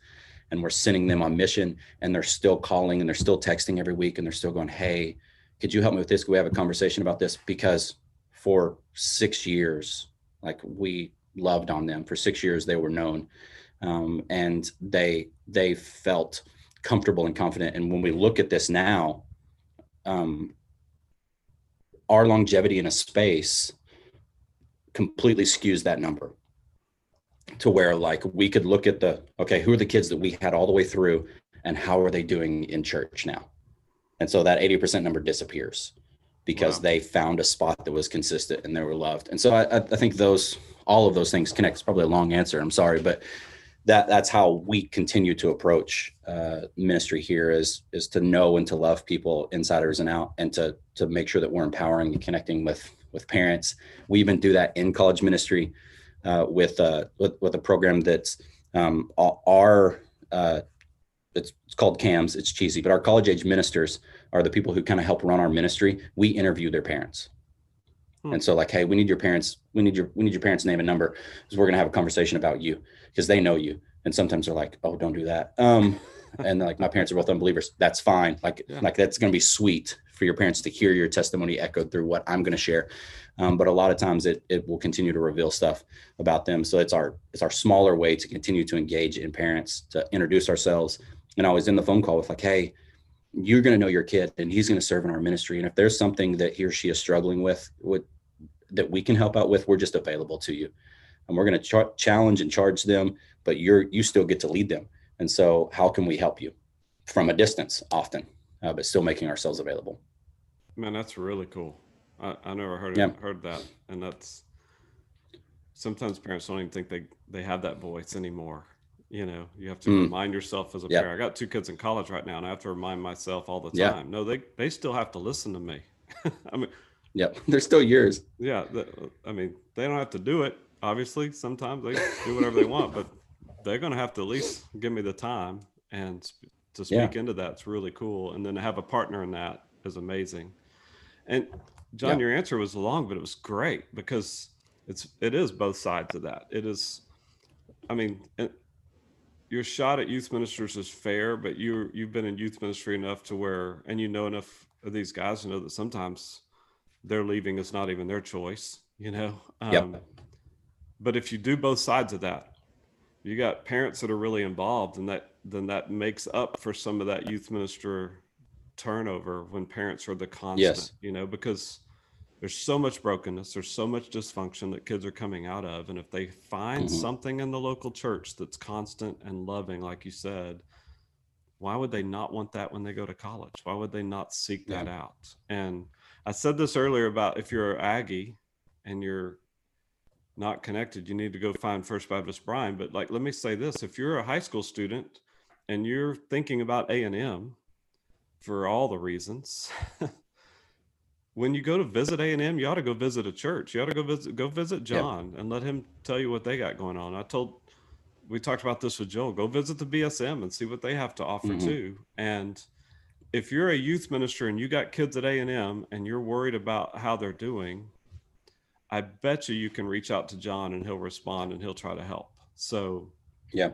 and we're sending them on mission and they're still calling and they're still texting every week and they're still going hey could you help me with this? Could we have a conversation about this? Because for six years like we loved on them. For six years they were known um, and they they felt comfortable and confident. And when we look at this now um, our longevity in a space completely skews that number to where like we could look at the okay who are the kids that we had all the way through and how are they doing in church now? And so that 80% number disappears because Wow. they found a spot that was consistent and they were loved. And so I, I think those all of those things connect. It's probably a long answer i'm sorry but that that's how we continue to approach uh, ministry here is is to know and to love people insiders and out and to to make sure that we're empowering and connecting with with parents. We even do that in college ministry uh, with, uh, with with a program that's um, our uh, it's, it's called cams it's cheesy but our college age ministers are the people who kind of help run our ministry. We interview their parents. Hmm. and so like hey we need your parents we need your we need your parents name and number because we're going to have a conversation about you because they know you. And sometimes they're like oh don't do that. Um [laughs] and like my parents are both unbelievers. That's fine. Like Yeah. like that's going to be sweet for your parents to hear your testimony echoed through what i'm going to share. Um, but a lot of times it it will continue to reveal stuff about them. So it's our it's our smaller way to continue to engage in parents to introduce ourselves and i was in the phone call with like hey you're going to know your kid and he's going to serve in our ministry and if there's something that he or she is struggling with with that we can help out with we're just available to you and we're going to ch- challenge and charge them but you're you still get to lead them and so how can we help you from a distance often uh, but still making ourselves available Man, that's really cool. I, I never heard Yeah. heard that, and that's sometimes parents don't even think they they have that voice anymore. You know, you have to Mm. remind yourself as a Yep. parent. I got two kids in college right now, and I have to remind myself all the time. No, they they still have to listen to me. [laughs] I mean, yep [laughs] they're still yours yeah. I mean, they don't have to do it. Obviously, sometimes they do whatever they want, but they're going to have to at least give me the time and to speak yeah. into that. It's really cool. And then to have a partner in that is amazing. And John, yeah. your answer was long, but it was great because it's it is both sides of that. It is, I mean, your shot at youth ministers is fair, but you you've been in youth ministry enough to where, and you know enough of these guys to know that sometimes they're leaving is not even their choice. You know. Um, yep. But if you do both sides of that, you got parents that are really involved, and that then that makes up for some of that youth minister turnover when parents are the constant. Yes. You know, because there's so much brokenness there's so much dysfunction that kids are coming out of and if they find mm-hmm. something in the local church that's constant and loving like you said why would they not want that when they go to college why would they not seek that yeah. out and i said this earlier about if you're aggie and you're not connected you need to go find first baptist bryan but like let me say this if you're a high school student and you're thinking about a&m for all the reasons [laughs] when you go to visit A&M, you ought to go visit a church. You ought to go visit go visit John yep. and let him tell you what they got going on. I told we talked about this with Joel. Go visit the BSM and see what they have to offer mm-hmm. too. And if you're a youth minister and you got kids at A&M and you're worried about how they're doing, I bet you you can reach out to John and he'll respond and he'll try to help. So, yeah.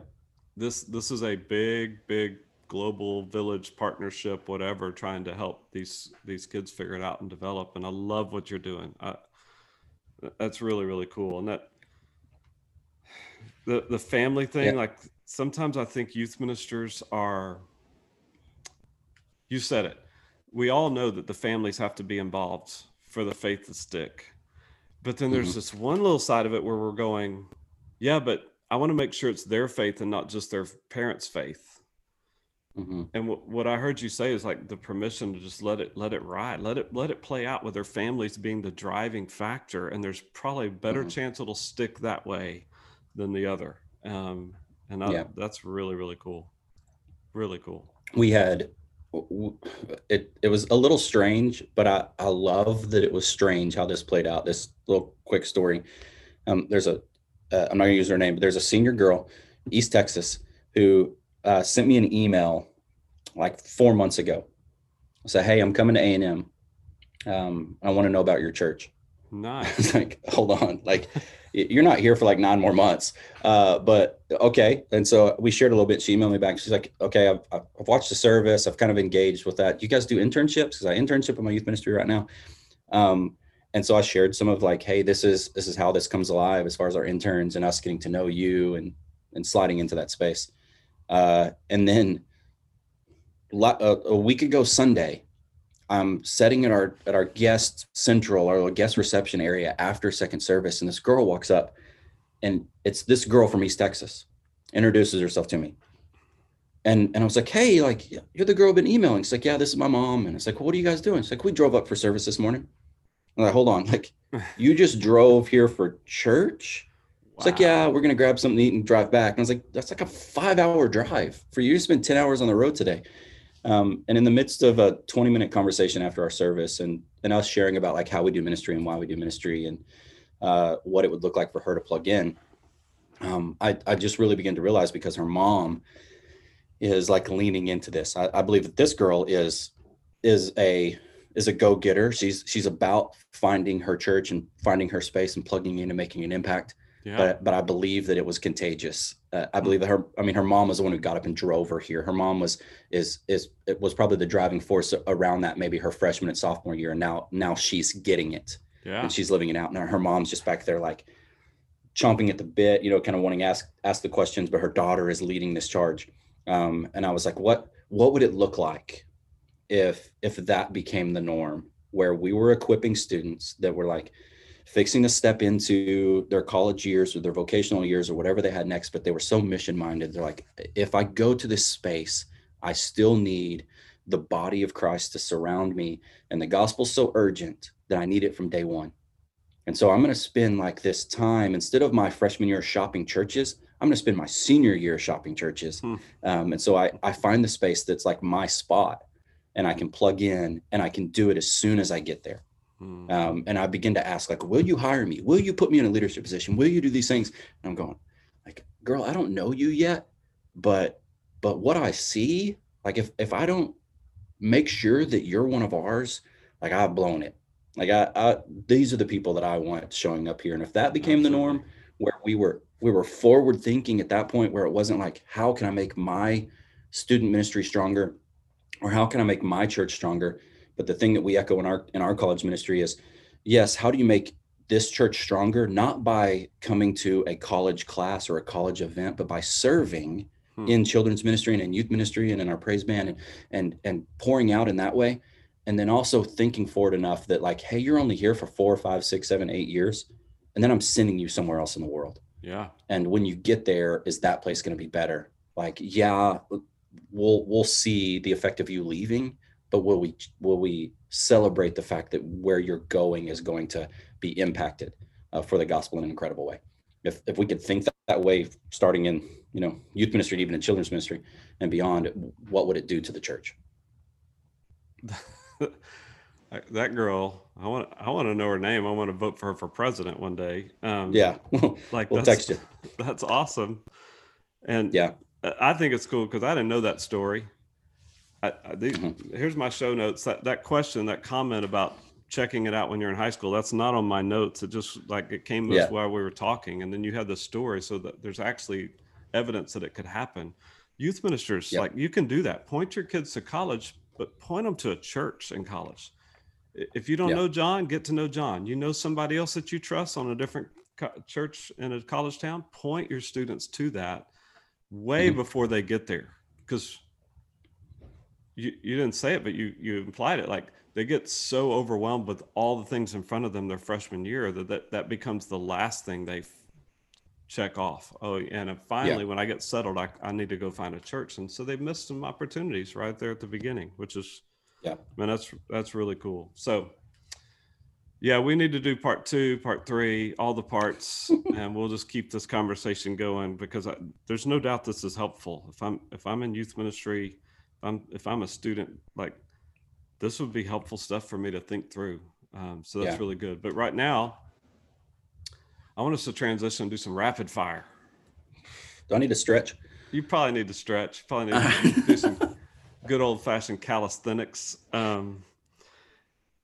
This this is a big big global village partnership, whatever, trying to help these these kids figure it out and develop. And I love what you're doing. I, that's really really cool. And that the the family thing, yeah. like sometimes I think youth ministers are. You said it. We all know that the families have to be involved for the faith to stick. But then there's mm-hmm. this one little side of it where we're going, yeah, but I want to make sure it's their faith and not just their parents' faith Mm-hmm. And what, what I heard you say is like the permission to just let it let it ride, let it let it play out with their families being the driving factor, and there's probably a better mm-hmm. chance it'll stick that way than the other. Um, and I, yeah. that's really really cool, really cool. We had it it was a little strange, but I I love that it was strange how this played out. This little quick story. Um, there's a am uh, not gonna use her name, but there's a senior girl, East Texas, who uh, sent me an email like four months ago. I said, "Hey, I'm coming to A and M. Um, I want to know about your church." Nice. [laughs] like, hold on, like you're not here for like nine more months. Uh, but okay. And so we shared a little bit. She emailed me back. She's like, "Okay, I've, I've watched the service. I've kind of engaged with that. You guys do internships because I internship in my youth ministry right now." Um, and so I shared some of like, "Hey, this is this is how this comes alive as far as our interns and us getting to know you and and sliding into that space." Uh, and then a, week ago Sunday, I'm sitting at our at our guest central or guest reception area after second service, and this girl walks up, and it's this girl from East Texas, introduces herself to me, and and I was like, hey, like you're the girl I've been emailing. She's like, yeah, this is my mom, and it's like, well, what are you guys doing? It's like, we drove up for service this morning. I'm like, hold on, like [laughs] you just drove here for church? It's like, yeah, we're gonna grab something to eat and drive back. And I was like, that's like a five-hour drive for you to spend 10 hours on the road today. Um, and in the midst of a 20-minute conversation after our service and and us sharing about like how we do ministry and why we do ministry and uh, what it would look like for her to plug in, um, I, I just really began to realize because her mom is like leaning into this. I, I believe that this girl is is a is a go-getter. She's she's about finding her church and finding her space and plugging in and making an impact. Yeah. But but I believe that it was contagious. Uh, I believe that her. I mean, her mom was the one who got up and drove her here. Her mom was is is it was probably the driving force around that. Maybe her freshman and sophomore year. And now now she's getting it. Yeah. And she's living it out. Now her mom's just back there like chomping at the bit. You know, kind of wanting to ask ask the questions. But her daughter is leading this charge. Um, and I was like, what what would it look like if if that became the norm, where we were equipping students that were like fixing to step into their college years or their vocational years or whatever they had next, but they were so mission minded. They're like, if I go to this space, I still need the body of Christ to surround me. And the gospel's so urgent that I need it from day one. And so I'm going to spend like this time instead of my freshman year shopping churches, I'm going to spend my senior year shopping churches. Hmm. Um, and so I, I find the space that's like my spot and I can plug in and I can do it as soon as I get there. Mm. Um, and I begin to ask, like, will you hire me? Will you put me in a leadership position? Will you do these things? And I'm going, like, girl, I don't know you yet, but but what I see, like if if I don't make sure that you're one of ours, like I've blown it. Like I, I these are the people that I want showing up here. And if that became the norm, where we were we were forward thinking at that point where it wasn't like how can i make my student ministry stronger or how can i make my church stronger but the thing that we echo in our in our college ministry is yes how do you make this church stronger not by coming to a college class or a college event but by serving hmm. in children's ministry and in youth ministry and in our praise band and and and pouring out in that way and then also thinking forward enough that like hey you're only here for four five six seven eight years and then i'm sending you somewhere else in the world yeah. And when you get there, is that place going to be better? Like, yeah, we'll we'll see the effect of you leaving, but will we will we celebrate the fact that where you're going is going to be impacted uh, for the gospel in an incredible way? If if we could think that, that way, starting in you know youth ministry, even in children's ministry and beyond, what would it do to the church? [laughs] that girl i want i want to know her name. I want to vote for her for president one day. Um yeah. [laughs] Like we'll text you. [laughs] that's awesome. And yeah. I think it's cool because i didn't know that story I, I mm-hmm. here's my show notes that that question that comment about checking it out when you're in high school that's not on my notes it just like it came yeah. while we were talking and then you had the story so that there's actually evidence that it could happen youth ministers like you can do that point your kids to college but point them to a church in college if you don't yeah. know John, get to know John. You know somebody else that you trust on a different co- church in a college town, point your students to that way mm-hmm. before they get there. Because you, you didn't say it, but you you implied it. Like they get so overwhelmed with all the things in front of them their freshman year that that, that becomes the last thing they f- check off. Oh, and uh, finally, yeah. when I get settled, I, I need to go find a church. And so they've missed some opportunities right there at the beginning, which is yeah man that's that's really cool so yeah we need to do part two part three all the parts [laughs] and we'll just keep this conversation going because I, there's no doubt this is helpful if i'm if i'm in youth ministry i'm if i'm a student like this would be helpful stuff for me to think through um, so that's yeah. really good but right now i want us to transition and do some rapid fire do i need to stretch you probably need to stretch probably need [laughs] to do some good old fashioned calisthenics. Um,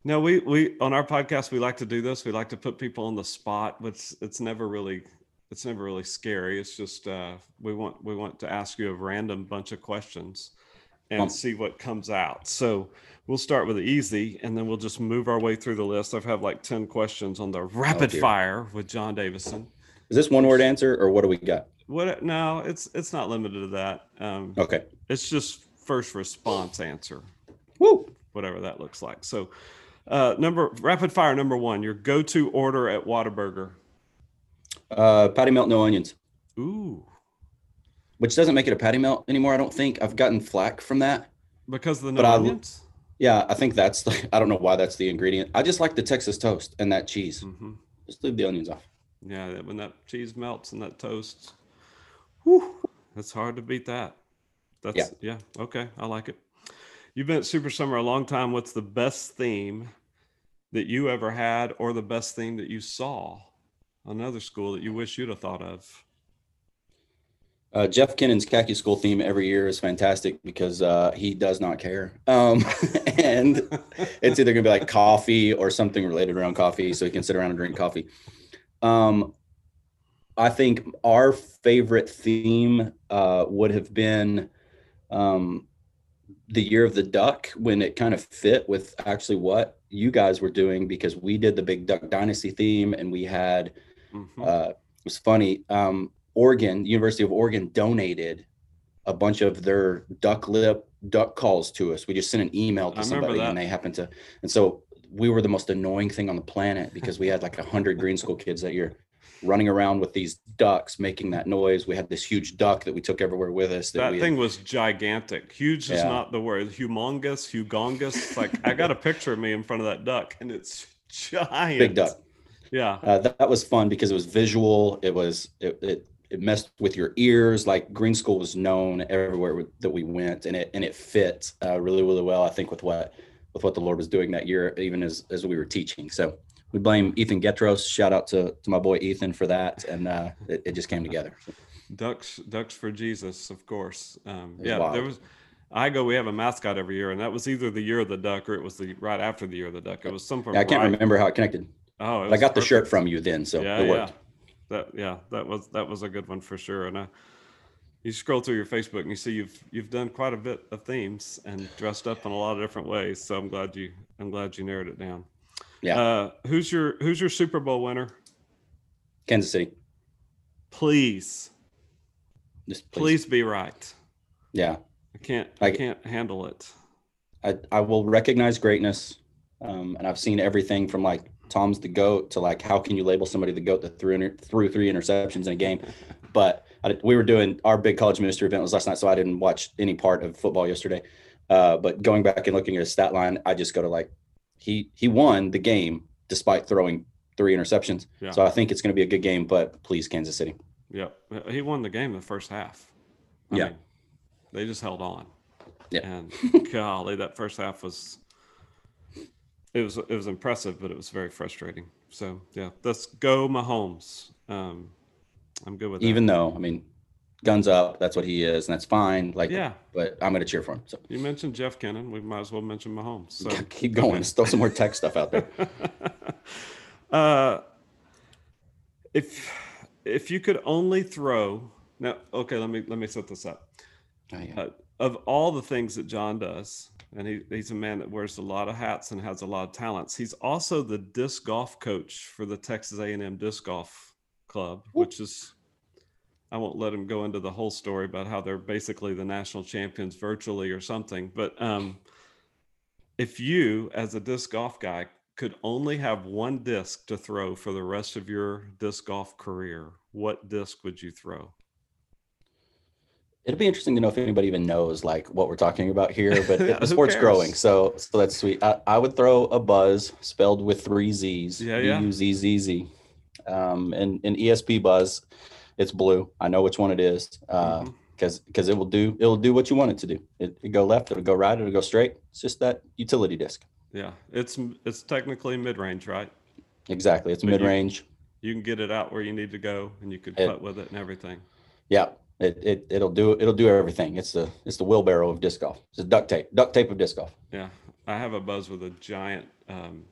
no, we we on our podcast we like to do this. We like to put people on the spot, but it's, it's never really it's never really scary. It's just uh, we want we want to ask you a random bunch of questions and um, see what comes out. So we'll start with the easy, and then we'll just move our way through the list. I've have like ten questions on the rapid oh, fire with John Davison. Is this one word answer or what do we got? What? No, it's it's not limited to that. Um, okay. It's just first response answer. Woo! Whatever that looks like. So, uh, number rapid fire number one, your go-to order at Whataburger. Uh, patty melt, no onions. Ooh. Which doesn't make it a patty melt anymore. I don't think I've gotten flack from that because of the no but onions. I, yeah, I think that's. The, [laughs] I don't know why that's the ingredient. I just like the Texas toast and that cheese. Mm-hmm. Just leave the onions off. Yeah, when that cheese melts and that toast, whew, it's hard to beat that. That's yeah. yeah. Okay, I like it. You've been at Super Summer a long time. What's the best theme that you ever had, or the best theme that you saw another school that you wish you'd have thought of? Uh, Jeff Kennon's khaki school theme every year is fantastic because uh, he does not care. Um, [laughs] and it's either going to be like coffee or something related around coffee. So he can sit around and drink coffee. Um, I think our favorite theme uh, would have been um, the year of the duck when it kind of fit with actually what you guys were doing because we did the big duck dynasty theme and we had mm-hmm. uh, it was funny oregon university of oregon donated a bunch of their duck lip duck calls to us we just sent an email to somebody and they happened to and so we were the most annoying thing on the planet because we had like a hundred green school kids that year running around with these ducks making that noise. We had this huge duck that we took everywhere with us. That, that thing had... was gigantic. Huge yeah. is not the word. Humongous, hugongous. Like I got a picture of me in front of that duck, and it's giant. Big duck. Yeah, uh, that, that, was fun because it was visual. It was it, it it messed with your ears. Like Green School was known everywhere that we went, and it and it fit uh, really really well. I think with what with what the Lord was doing that year, even as as we were teaching. So we blame Ethan Getros. Shout out to, to my boy Ethan for that, and uh, it, it, just came together. Ducks, Ducks for Jesus, of course. Um, yeah, wild. there was. I go. We have a mascot every year, and that was either the year of the duck or it was the right after the year of the duck. It was some. Yeah, I can't right- remember how it connected. Oh, it I got the shirt from you then, so yeah, it yeah. That yeah, that was that was a good one for sure. And i you scroll through your Facebook and you see you've you've done quite a bit of themes and dressed up in a lot of different ways. So I'm glad you I'm glad you narrowed it down. Yeah. Uh, who's your who's your Super Bowl winner? Kansas City. Please, Just please, please. be right. Yeah. I can't I I- can't handle it. I, I will recognize greatness. Um, and I've seen everything from like Tom's the goat to like how can you label somebody the goat that threw threw three interceptions in a game. But I, we were doing our big college ministry event was last night, so I didn't watch any part of football yesterday. Uh, but going back and looking at his stat line, I just go to like he he won the game despite throwing three interceptions. Yeah. So I think it's going to be a good game. But please, Kansas City. Yep. He won the game in the first half. I Yeah. mean, they just held on. Yeah. And [laughs] golly, that first half was it was it was impressive, but it was very frustrating. So yeah, let's go Mahomes. Um I'm good with that. Even though I mean, guns up, that's what he is, and that's fine. Like, yeah, but I'm going to cheer for him. So you mentioned Jeff Kennan. We might as well mention Mahomes. So [laughs] keep going. Let's throw some more tech stuff out there. [laughs] uh, if if you could only throw now, okay, let me let me set this up. Oh, yeah. uh, of all the things that John does, and he, he's a man that wears a lot of hats and has a lot of talents. He's also the disc golf coach for the Texas A&M Disc Golf Club, which is I won't let him go into the whole story about how they're basically the national champions virtually or something. But um, if you, as a disc golf guy, could only have one disc to throw for the rest of your disc golf career, what disc would you throw? It'd be interesting to know if anybody even knows like what we're talking about here, [laughs] but Yeah, the sport's cares? growing, so so that's sweet. I, I would throw a buzz spelled with three Z's. Yeah, yeah. U Z Z Z. Um, and an ESP buzz, it's blue. I know which one it is. Uh, Mhm. because because it will do it'll do what you want it to do. It, it go left, it'll go right, it'll go straight. It's just that utility disc. Yeah, it's it's technically mid range, right? Exactly. It's mid range. You can get it out where you need to go, and you could It- putt with it and everything. Yeah. It, it it'll do it'll do everything. It's the it's the wheelbarrow of disc golf. It's a duct tape, duct tape of disc golf. Yeah, I have a buzz with a giant um,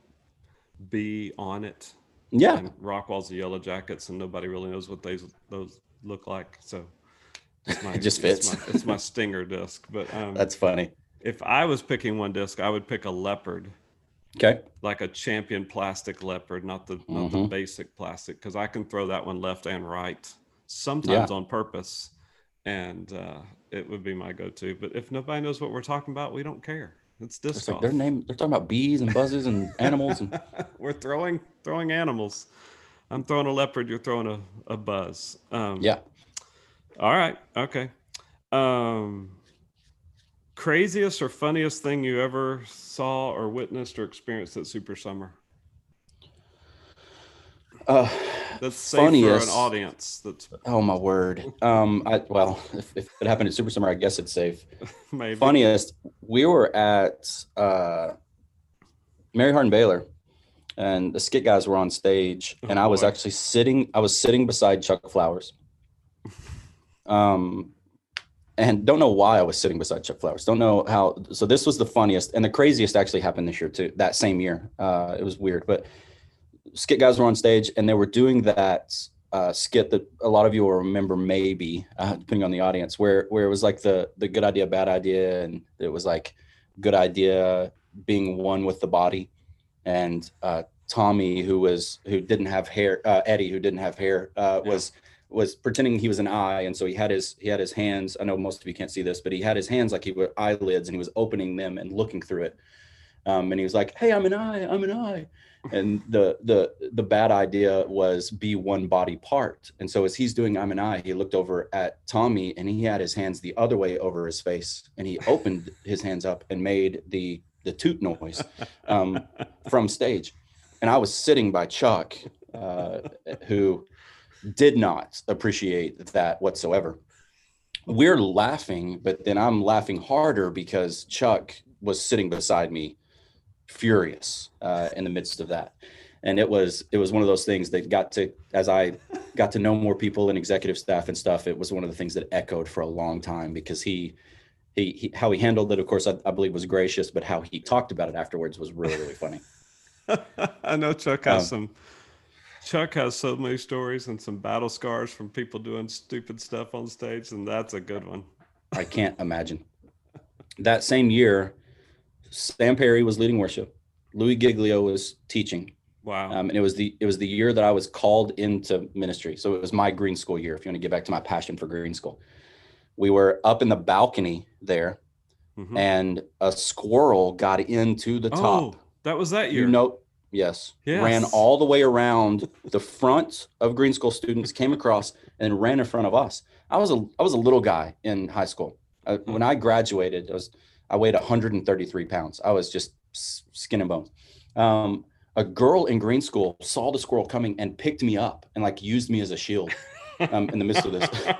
bee on it. Yeah. And Rockwall's the yellow jackets, and nobody really knows what those those look like. So it's my, [laughs] It just it's fits. my, it's my stinger disc. But um, That's funny. if I was picking one disc, I would pick a leopard, Okay. like a champion plastic leopard, not the not the Mhm. basic plastic, because I can throw that one left and right, sometimes on purpose, and uh, it would be my go-to. But if nobody knows what we're talking about, we don't care. It's disc It's like golf. their name. They're talking about bees and buzzes and [laughs] animals and [laughs] we're throwing throwing animals. I'm throwing a leopard. You're throwing a, a buzz. Um, yeah. All right. Okay. Um, craziest or funniest thing you ever saw or witnessed or experienced at Super Summer? Uh, That's safe for an audience. That's oh my word. Um. I well, if, if it happened at Super Summer, I guess it's safe. [laughs] maybe Funniest. We were at uh, Mary Hardin Baylor, and the skit guys were on stage, Oh, and I was boy. actually sitting. I was sitting beside Chuck Flowers. [laughs] Um. And don't know why I was sitting beside Chuck Flowers. Don't know how. So this was the funniest and the craziest actually happened this year too. That same year, uh, it was weird. But skit guys were on stage and they were doing that uh, skit that a lot of you will remember, maybe uh, depending on the audience, where where it was like the the good idea, bad idea, and it was like good idea being one with the body, and uh, Tommy, who was who didn't have hair, uh, Eddie, who didn't have hair, uh, Yeah. was was pretending he was an eye, and so he had his he had his hands. I know most of you can't see this, but he had his hands like he were eyelids, and he was opening them and looking through it. Um, and he was like, "Hey, I'm an eye. I'm an eye." And the the the bad idea was be one body part. And so as he's doing "I'm an eye," he looked over at Tommy, and he had his hands the other way over his face, and he opened his hands up and made the the toot noise um, from stage. And I was sitting by Chuck, uh, who did not appreciate that whatsoever. We're laughing, but then I'm laughing harder because Chuck was sitting beside me, furious uh, in the midst of that. and it was it was one of those things that got to as I got to know more people and executive staff and stuff. It was one of the things that echoed for a long time because he he, he how he handled it, of course, I, I believe was gracious, but how he talked about it afterwards was really really funny. [laughs] I know Chuck has Um, some. Chuck has so many stories and some battle scars from people doing stupid stuff on stage, and that's a good one. I can't imagine. That same year, Sam Perry was leading worship. Louis Giglio was teaching. Wow. Um, and it was the it was the year that I was called into ministry. So it was my green school year. If you want to get back to my passion for green school, we were up in the balcony there, Mhm. and a squirrel got into the top. Oh, that was that year. You know, yes, ran all the way around the front of green school students, came across, and ran in front of us. I was a I was a little guy in high school. Uh, when I graduated, I was I weighed 133 pounds. I was just skin and bones. Um, a girl in green school saw the squirrel coming and picked me up and like used me as a shield um, in the midst of this. [laughs]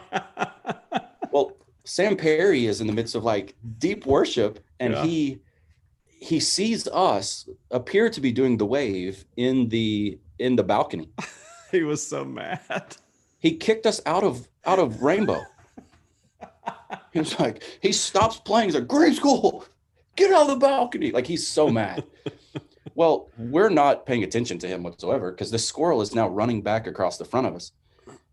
Well, Sam Perry is in the midst of like deep worship, and Yeah. he he sees us appear to be doing the wave in the in the balcony. [laughs] he was so mad. He kicked us out of out of Rainbow. He was like, he stops playing. He's like, green school, get out of the balcony. Like he's so mad. [laughs] well, we're not paying attention to him whatsoever because the squirrel is now running back across the front of us.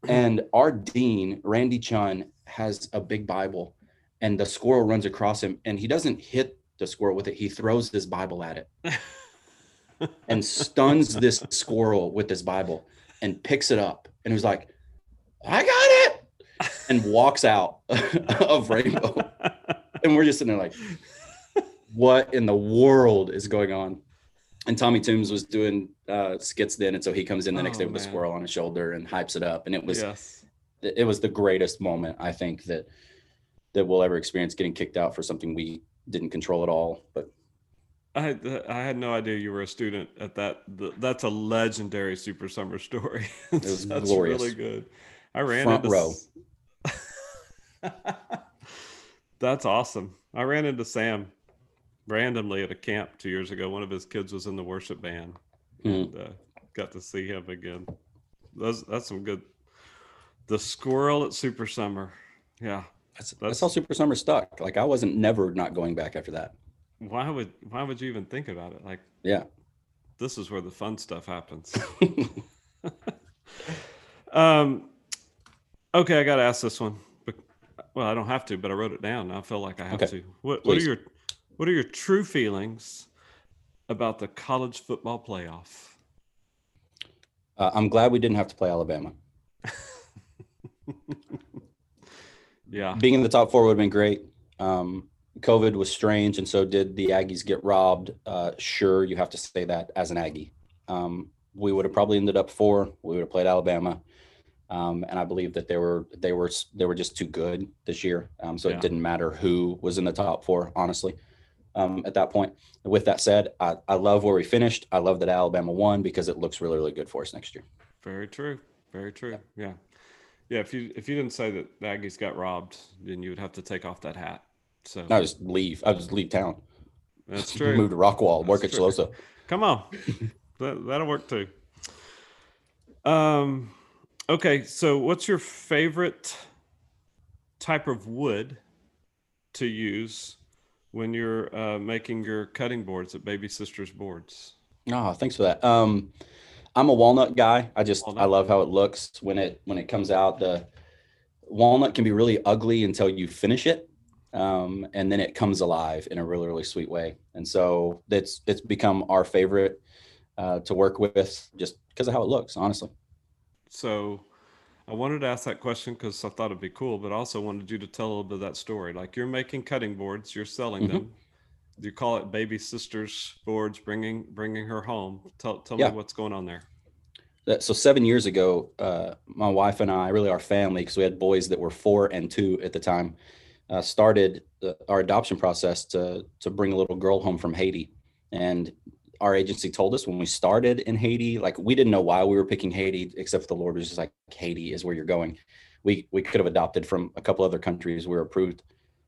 And our dean, Randy Chun, has a big Bible, and the squirrel runs across him, and he doesn't hit the squirrel with it. He throws his Bible at it [laughs] and stuns this squirrel with this Bible and picks it up. And he's like, I got. And walks out [laughs] of Rainbow. [laughs] And we're just sitting there like, what in the world is going on? And Tommy Toombs was doing uh, skits then. And so he comes in the next Oh, day with a squirrel on his shoulder and hypes it up. And it was yes. it was the greatest moment I think that that we'll ever experience getting kicked out for something we didn't control at all. But I had, I had no idea you were a student at that. That's a legendary Super Summer story. [laughs] was that's glorious. really good. I ran Front into row. [laughs] that's awesome. I ran into Sam randomly at a camp two years ago. One of his kids was in the worship band. Hmm. And, uh, got to see him again. That's that's some good. The squirrel at Super Summer. Yeah. that's, that's That's- how Super Summer stuck. Like I wasn't never not going back after that. Why would why would you even think about it? Like Yeah. this is where the fun stuff happens. [laughs] [laughs] um, okay, I got to ask this one. Well, I don't have to, but I wrote it down. I feel like I have Okay, to. What What are your What are your true feelings about the college football playoff? Uh, I'm glad we didn't have to play Alabama. [laughs] Yeah, Being in the top four would have been great. Um, COVID was strange, and so did the Aggies get robbed. Uh, sure, you have to say that as an Aggie. Um, we would have probably ended up four. We would have played Alabama, um, and I believe that they were they were they were just too good this year. Um, so Yeah. it didn't matter who was in the top four, honestly. Um, at that point, with that said, I, I love where we finished. I love that Alabama won because it looks really really good for us next year. very true. Very true. Yeah, yeah. If you if you didn't say that the Aggies got robbed, then you would have to take off that hat. So I just leave. I just leave town. that's [laughs] true. Move to Rockwall. Work at true. Come on. [laughs] that, that'll work too. Um, okay. So, what's your favorite type of wood to use when you're uh, making your cutting boards at Baby Sisters Boards? Oh, thanks for that. Um, I'm a walnut guy. I just I love how it looks when it when it comes out. The walnut can be really ugly until you finish it, um, and then it comes alive in a really really sweet way. And so it's it's become our favorite uh, to work with just because of how it looks. Honestly, So, I wanted to ask that question because I thought it'd be cool, but I also wanted you to tell a little bit of that story. Like you're making cutting boards, you're selling Mhm. them. You call it Baby Sisters Boards, bringing bringing her home. Tell tell Yeah. me what's going on there. So seven years ago, uh, my wife and I, really our family, because we had boys that were four and two at the time, uh, started the, our adoption process to to bring a little girl home from Haiti. And our agency told us when we started in Haiti, like we didn't know why we were picking Haiti, except the Lord was just like Haiti is where you're going. We we could have adopted from a couple other countries we were approved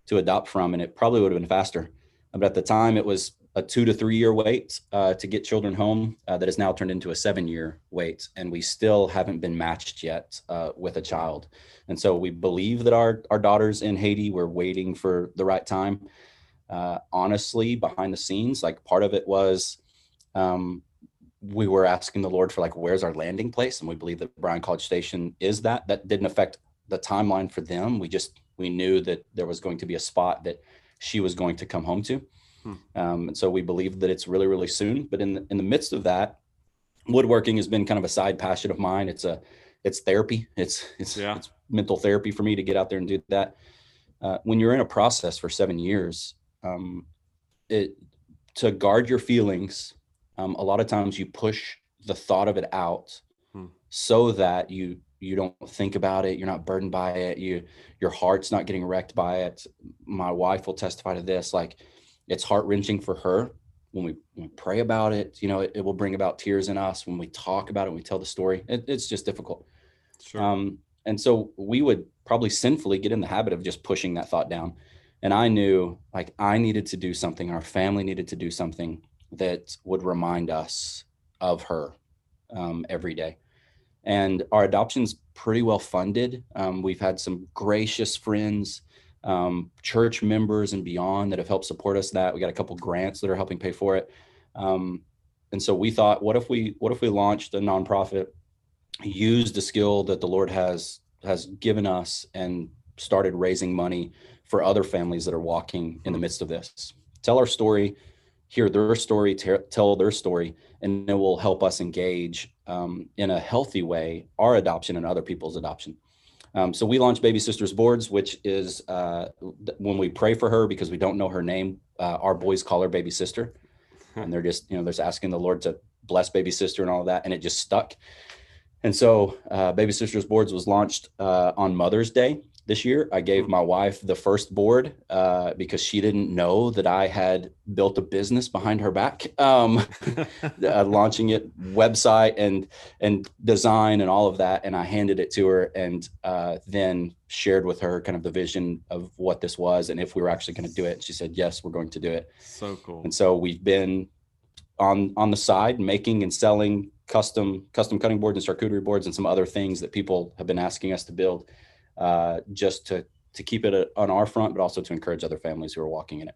to adopt from, and it probably would have been faster. But at the time, it was a two to three year wait uh, to get children home uh, that has now turned into a seven year wait. And we still haven't been matched yet uh, with a child. And so we believe that our, our daughters in Haiti, we're waiting for the right time. Uh, honestly, behind the scenes, like part of it was um, we were asking the Lord for like, where's our landing place? And we believe that Bryan College Station is that. That didn't affect the timeline for them. We just, we knew that there was going to be a spot that she was going to come home to. Hmm. Um, and so we believe that it's really, really soon. But in the, in the midst of that, woodworking has been kind of a side passion of mine. It's a, it's therapy. It's, it's, yeah. it's mental therapy for me to get out there and do that. Uh, when you're in a process for seven years, um, it, to guard your feelings, um, a lot of times you push the thought of it out hmm. so that you you don't think about it you're not burdened by it you your heart's not getting wrecked by it my wife will testify to this like it's heart wrenching for her when we, when we, pray about it you know it, it, will bring about tears in us when we talk about it when we tell the story it, it's just difficult sure. um, and so we would probably sinfully get in the habit of just pushing that thought down and i knew like i needed to do something our family needed to do something that would remind us of her um, every day and our adoption's pretty well funded. Um, we've had some gracious friends, um, church members, and beyond that have helped support us. That we got a couple grants that are helping pay for it. Um, and so we thought, what if we what if we launched a nonprofit, used the skill that the Lord has has given us, and started raising money for other families that are walking in the midst of this. Tell our story, hear their story, tell their story, and it will help us engage um, in a healthy way our adoption and other people's adoption. Um, so we launched Baby Sisters Boards, which is uh, when we pray for her because we don't know her name. Uh, our boys call her Baby Sister, and they're just you know they're asking the Lord to bless Baby Sister and all of that, and it just stuck. And so uh, Baby Sisters Boards was launched uh, on Mother's Day, this year. I gave my wife the first board uh, because she didn't know that I had built a business behind her back, um, [laughs] uh, launching it, website and and design and all of that. And I handed it to her, and uh, then shared with her kind of the vision of what this was and if we were actually going to do it. She said, "Yes, we're going to do it." So cool. And so we've been on on the side making and selling custom custom cutting boards and charcuterie boards and some other things that people have been asking us to build uh, just to to keep it on our front, but also to encourage other families who are walking in it.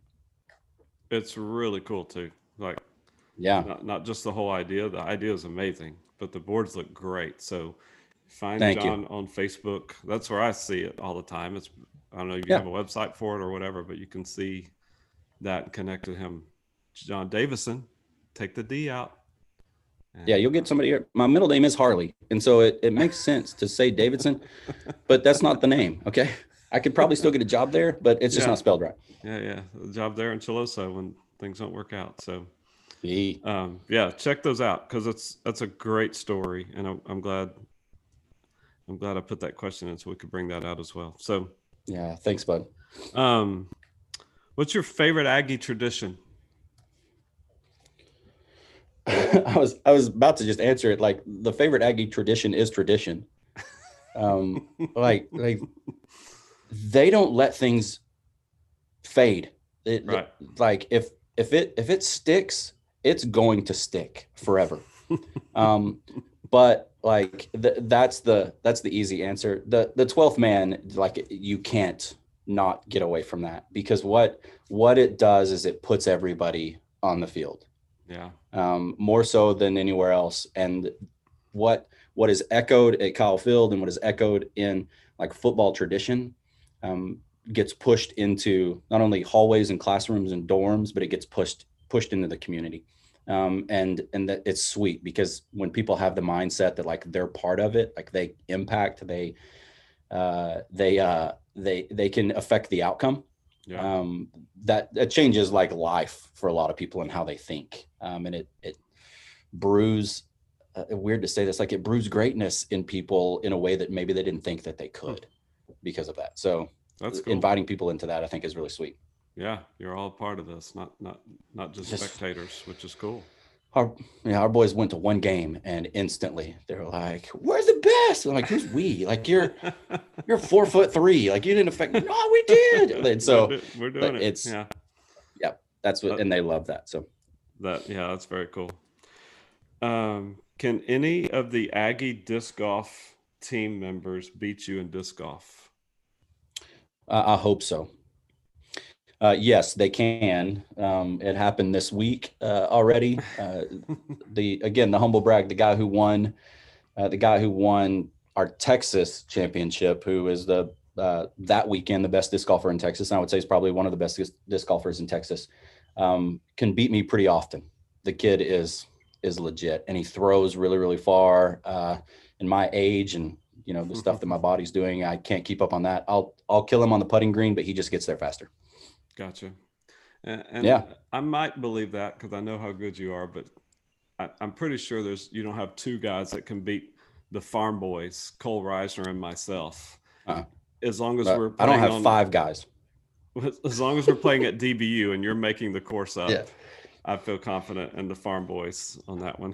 It's really cool too. Like, yeah, not, not just the whole idea. The idea is amazing, but the boards look great. So find Thank John you. on Facebook. That's where I see it all the time. It's I don't know if you Yeah. have a website for it or whatever, but you can see that and connect to him. John Davison, take the D out. Yeah, you'll get somebody here. My middle name is Harley. And so it, it makes sense to say Davidson, but that's not the name. Okay. I could probably still get a job there, but it's just Yeah. not spelled right. Yeah, yeah. The job there in Chiloso when things don't work out. So Yeah. um, yeah, check those out because it's that's a great story, and I'm, I'm glad I'm glad I put that question in so we could bring that out as well. So, Yeah. Thanks, bud. um, what's your favorite Aggie tradition? [laughs] I was I was about to just answer it like the favorite Aggie tradition is tradition. Um, [laughs] like like they don't let things fade. It- Right. Like if if it if it sticks, it's going to stick forever. [laughs] um, but like th- that's the that's the easy answer. The the twelfth man, like you can't not get away from that because what what it does is it puts everybody on the field Yeah, um, more so than anywhere else. And what what is echoed at Kyle Field and what is echoed in like football tradition um, gets pushed into not only hallways and classrooms and dorms, but it gets pushed pushed into the community. Um, and and that it's sweet because when people have the mindset that like they're part of it, like they impact, they uh, they uh, they they can affect the outcome yeah, um, that that changes like life for a lot of people and how they think. Um, and it it brews uh, weird to say this like it brews greatness in people in a way that maybe they didn't think that they could because of that. So that's cool. inviting people into that i think is really sweet. Yeah, you're all part of this, not not not just Just- spectators, which is cool. Our yeah, our boys went to one game and instantly they were like we're the best I'm like who's we like you're you're four foot three like you didn't affect no we did [laughs] and so we're, do- we're but doing it. it's- yeah, that's what, Uh, and they love that. So That yeah, that's very cool. Um, can any of the Aggie disc golf team members beat you in disc golf? I, I hope so. Uh, yes, they can. Um, it happened this week uh, already. Uh, [laughs] the again, the humble brag, the guy who won, uh, the guy who won our Texas championship, who is the uh, that weekend the best disc golfer in Texas. And I would say is probably one of the best disc, disc golfers in Texas. Um, can beat me pretty often. The kid is is legit, and he throws really really far. Uh, in my age and you know the [laughs] stuff that my body's doing, I can't keep up on that. I'll I'll kill him on the putting green, but he just gets there faster. Gotcha. And, and Yeah. I might believe that because I know how good you are, but I, I'm pretty sure there's you don't have two guys that can beat the farm boys, Cole Reisner and myself. Uh-uh. As long as we're I don't have on- five guys. [laughs] As long as we're playing at DBU and you're making the course up, Yeah. I feel confident in the farm boys on that one.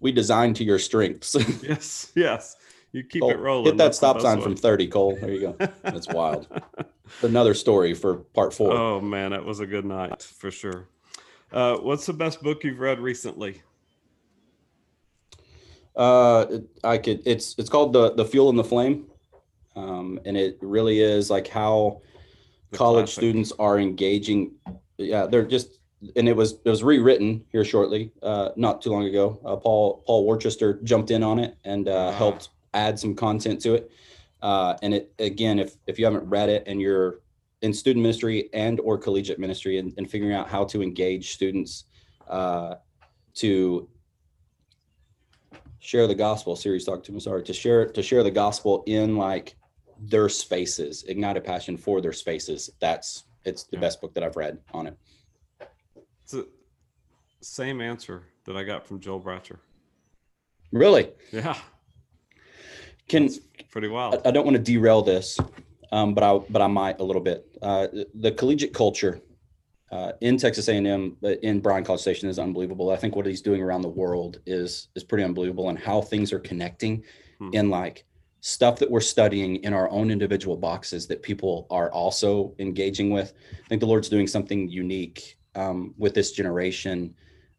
We designed to your strengths. [laughs] yes, yes. You keep Cole, it rolling. Hit that That's stop sign way. from 30, Cole. There you go. That's wild. [laughs] Another story for part four. Oh man, that was a good night for sure. Uh, what's the best book you've read recently? Uh, I could. It's it's called the the fuel and the flame, um, and it really is like how The college classic. students are engaging. Yeah, they're just, and it was it was rewritten here shortly, uh, not too long ago. Uh, Paul Paul Worcester jumped in on it and uh, Ah. helped add some content to it. Uh, and it again, if if you haven't read it and you're in student ministry and or collegiate ministry and, and figuring out how to engage students uh, to share the gospel series talk to me sorry to share to share the gospel in like their spaces ignite a passion for their spaces that's it's the Yeah. best book that i've read on it It's the same answer that I got from Joel Bratcher. really Yeah, can it's pretty wild. I, I don't want to derail this um, but i but i might a little bit uh, the collegiate culture uh, in Texas A&M, in Bryan College Station is unbelievable. I think what he's doing around the world is is pretty unbelievable, and how things are connecting Hmm. in like stuff that we're studying in our own individual boxes that people are also engaging with. I think the Lord's doing something unique um, with this generation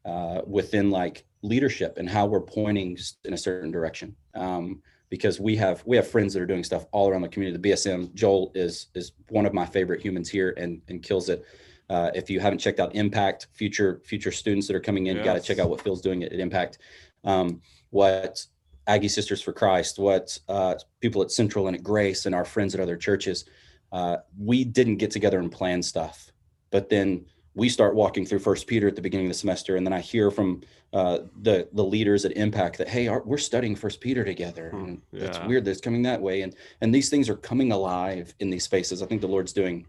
uh, within like leadership and how we're pointing in a certain direction. Um, because we have we have friends that are doing stuff all around the community. The BSM Joel is is one of my favorite humans here and and kills it. Uh, if you haven't checked out Impact, future future students that are coming in, you got to check out what Phil's doing at, at Impact. Um, what Aggie Sisters for Christ, what uh, people at Central and at Grace, and our friends at other churches. Uh, we didn't get together and plan stuff, but then we start walking through First Peter at the beginning of the semester, and then I hear from uh, the the leaders at Impact that hey, our, we're studying First Peter together, Hmm, and it's weird that it's coming that way, and and these things are coming alive in these spaces. I think the Lord's doing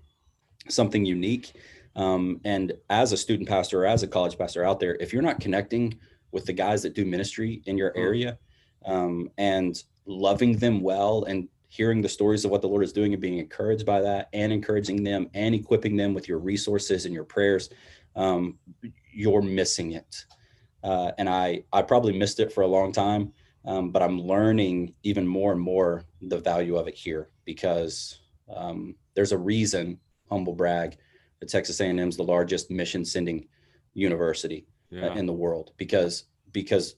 something unique. Um, and as a student pastor or as a college pastor out there, if you're not connecting with the guys that do ministry in your Hmm. area um, and loving them well and hearing the stories of what the Lord is doing and being encouraged by that and encouraging them and equipping them with your resources and your prayers, um, you're missing it. Uh, and I, I probably missed it for a long time, um, but I'm learning even more and more the value of it here because um, there's a reason, humble brag, that Texas A&M is the largest mission sending university uh, in the world because because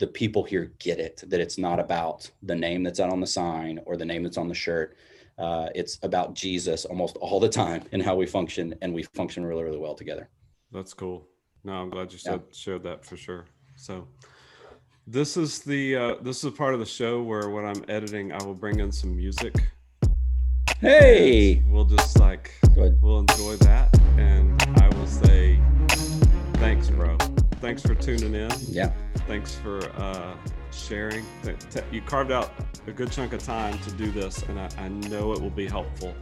the people here get it that it's not about the name that's out on the sign or the name that's on the shirt. Uh, it's about Jesus almost all the time and how we function, and we function really, really well together. that's cool. No, I'm glad you Yeah. said shared that for sure. So, this is the uh, this is a part of the show where when I'm editing, I will bring in some music. Hey, we'll just like we'll enjoy that, and I will say thanks, bro. Thanks for tuning in. yeah, Thanks for uh, sharing. You carved out a good chunk of time to do this, and I, I know it will be helpful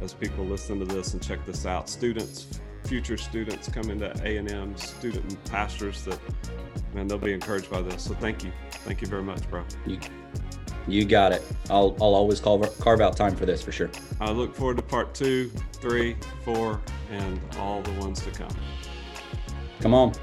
as people listen to this and check this out. Students, future students coming to A and M, student and pastors that man they'll be encouraged by this. So thank you, thank you very much, bro. you, you got it. I'll I'll always carve carve out time for this for sure. I look forward to part two, three, four, and all the ones to come. Come on.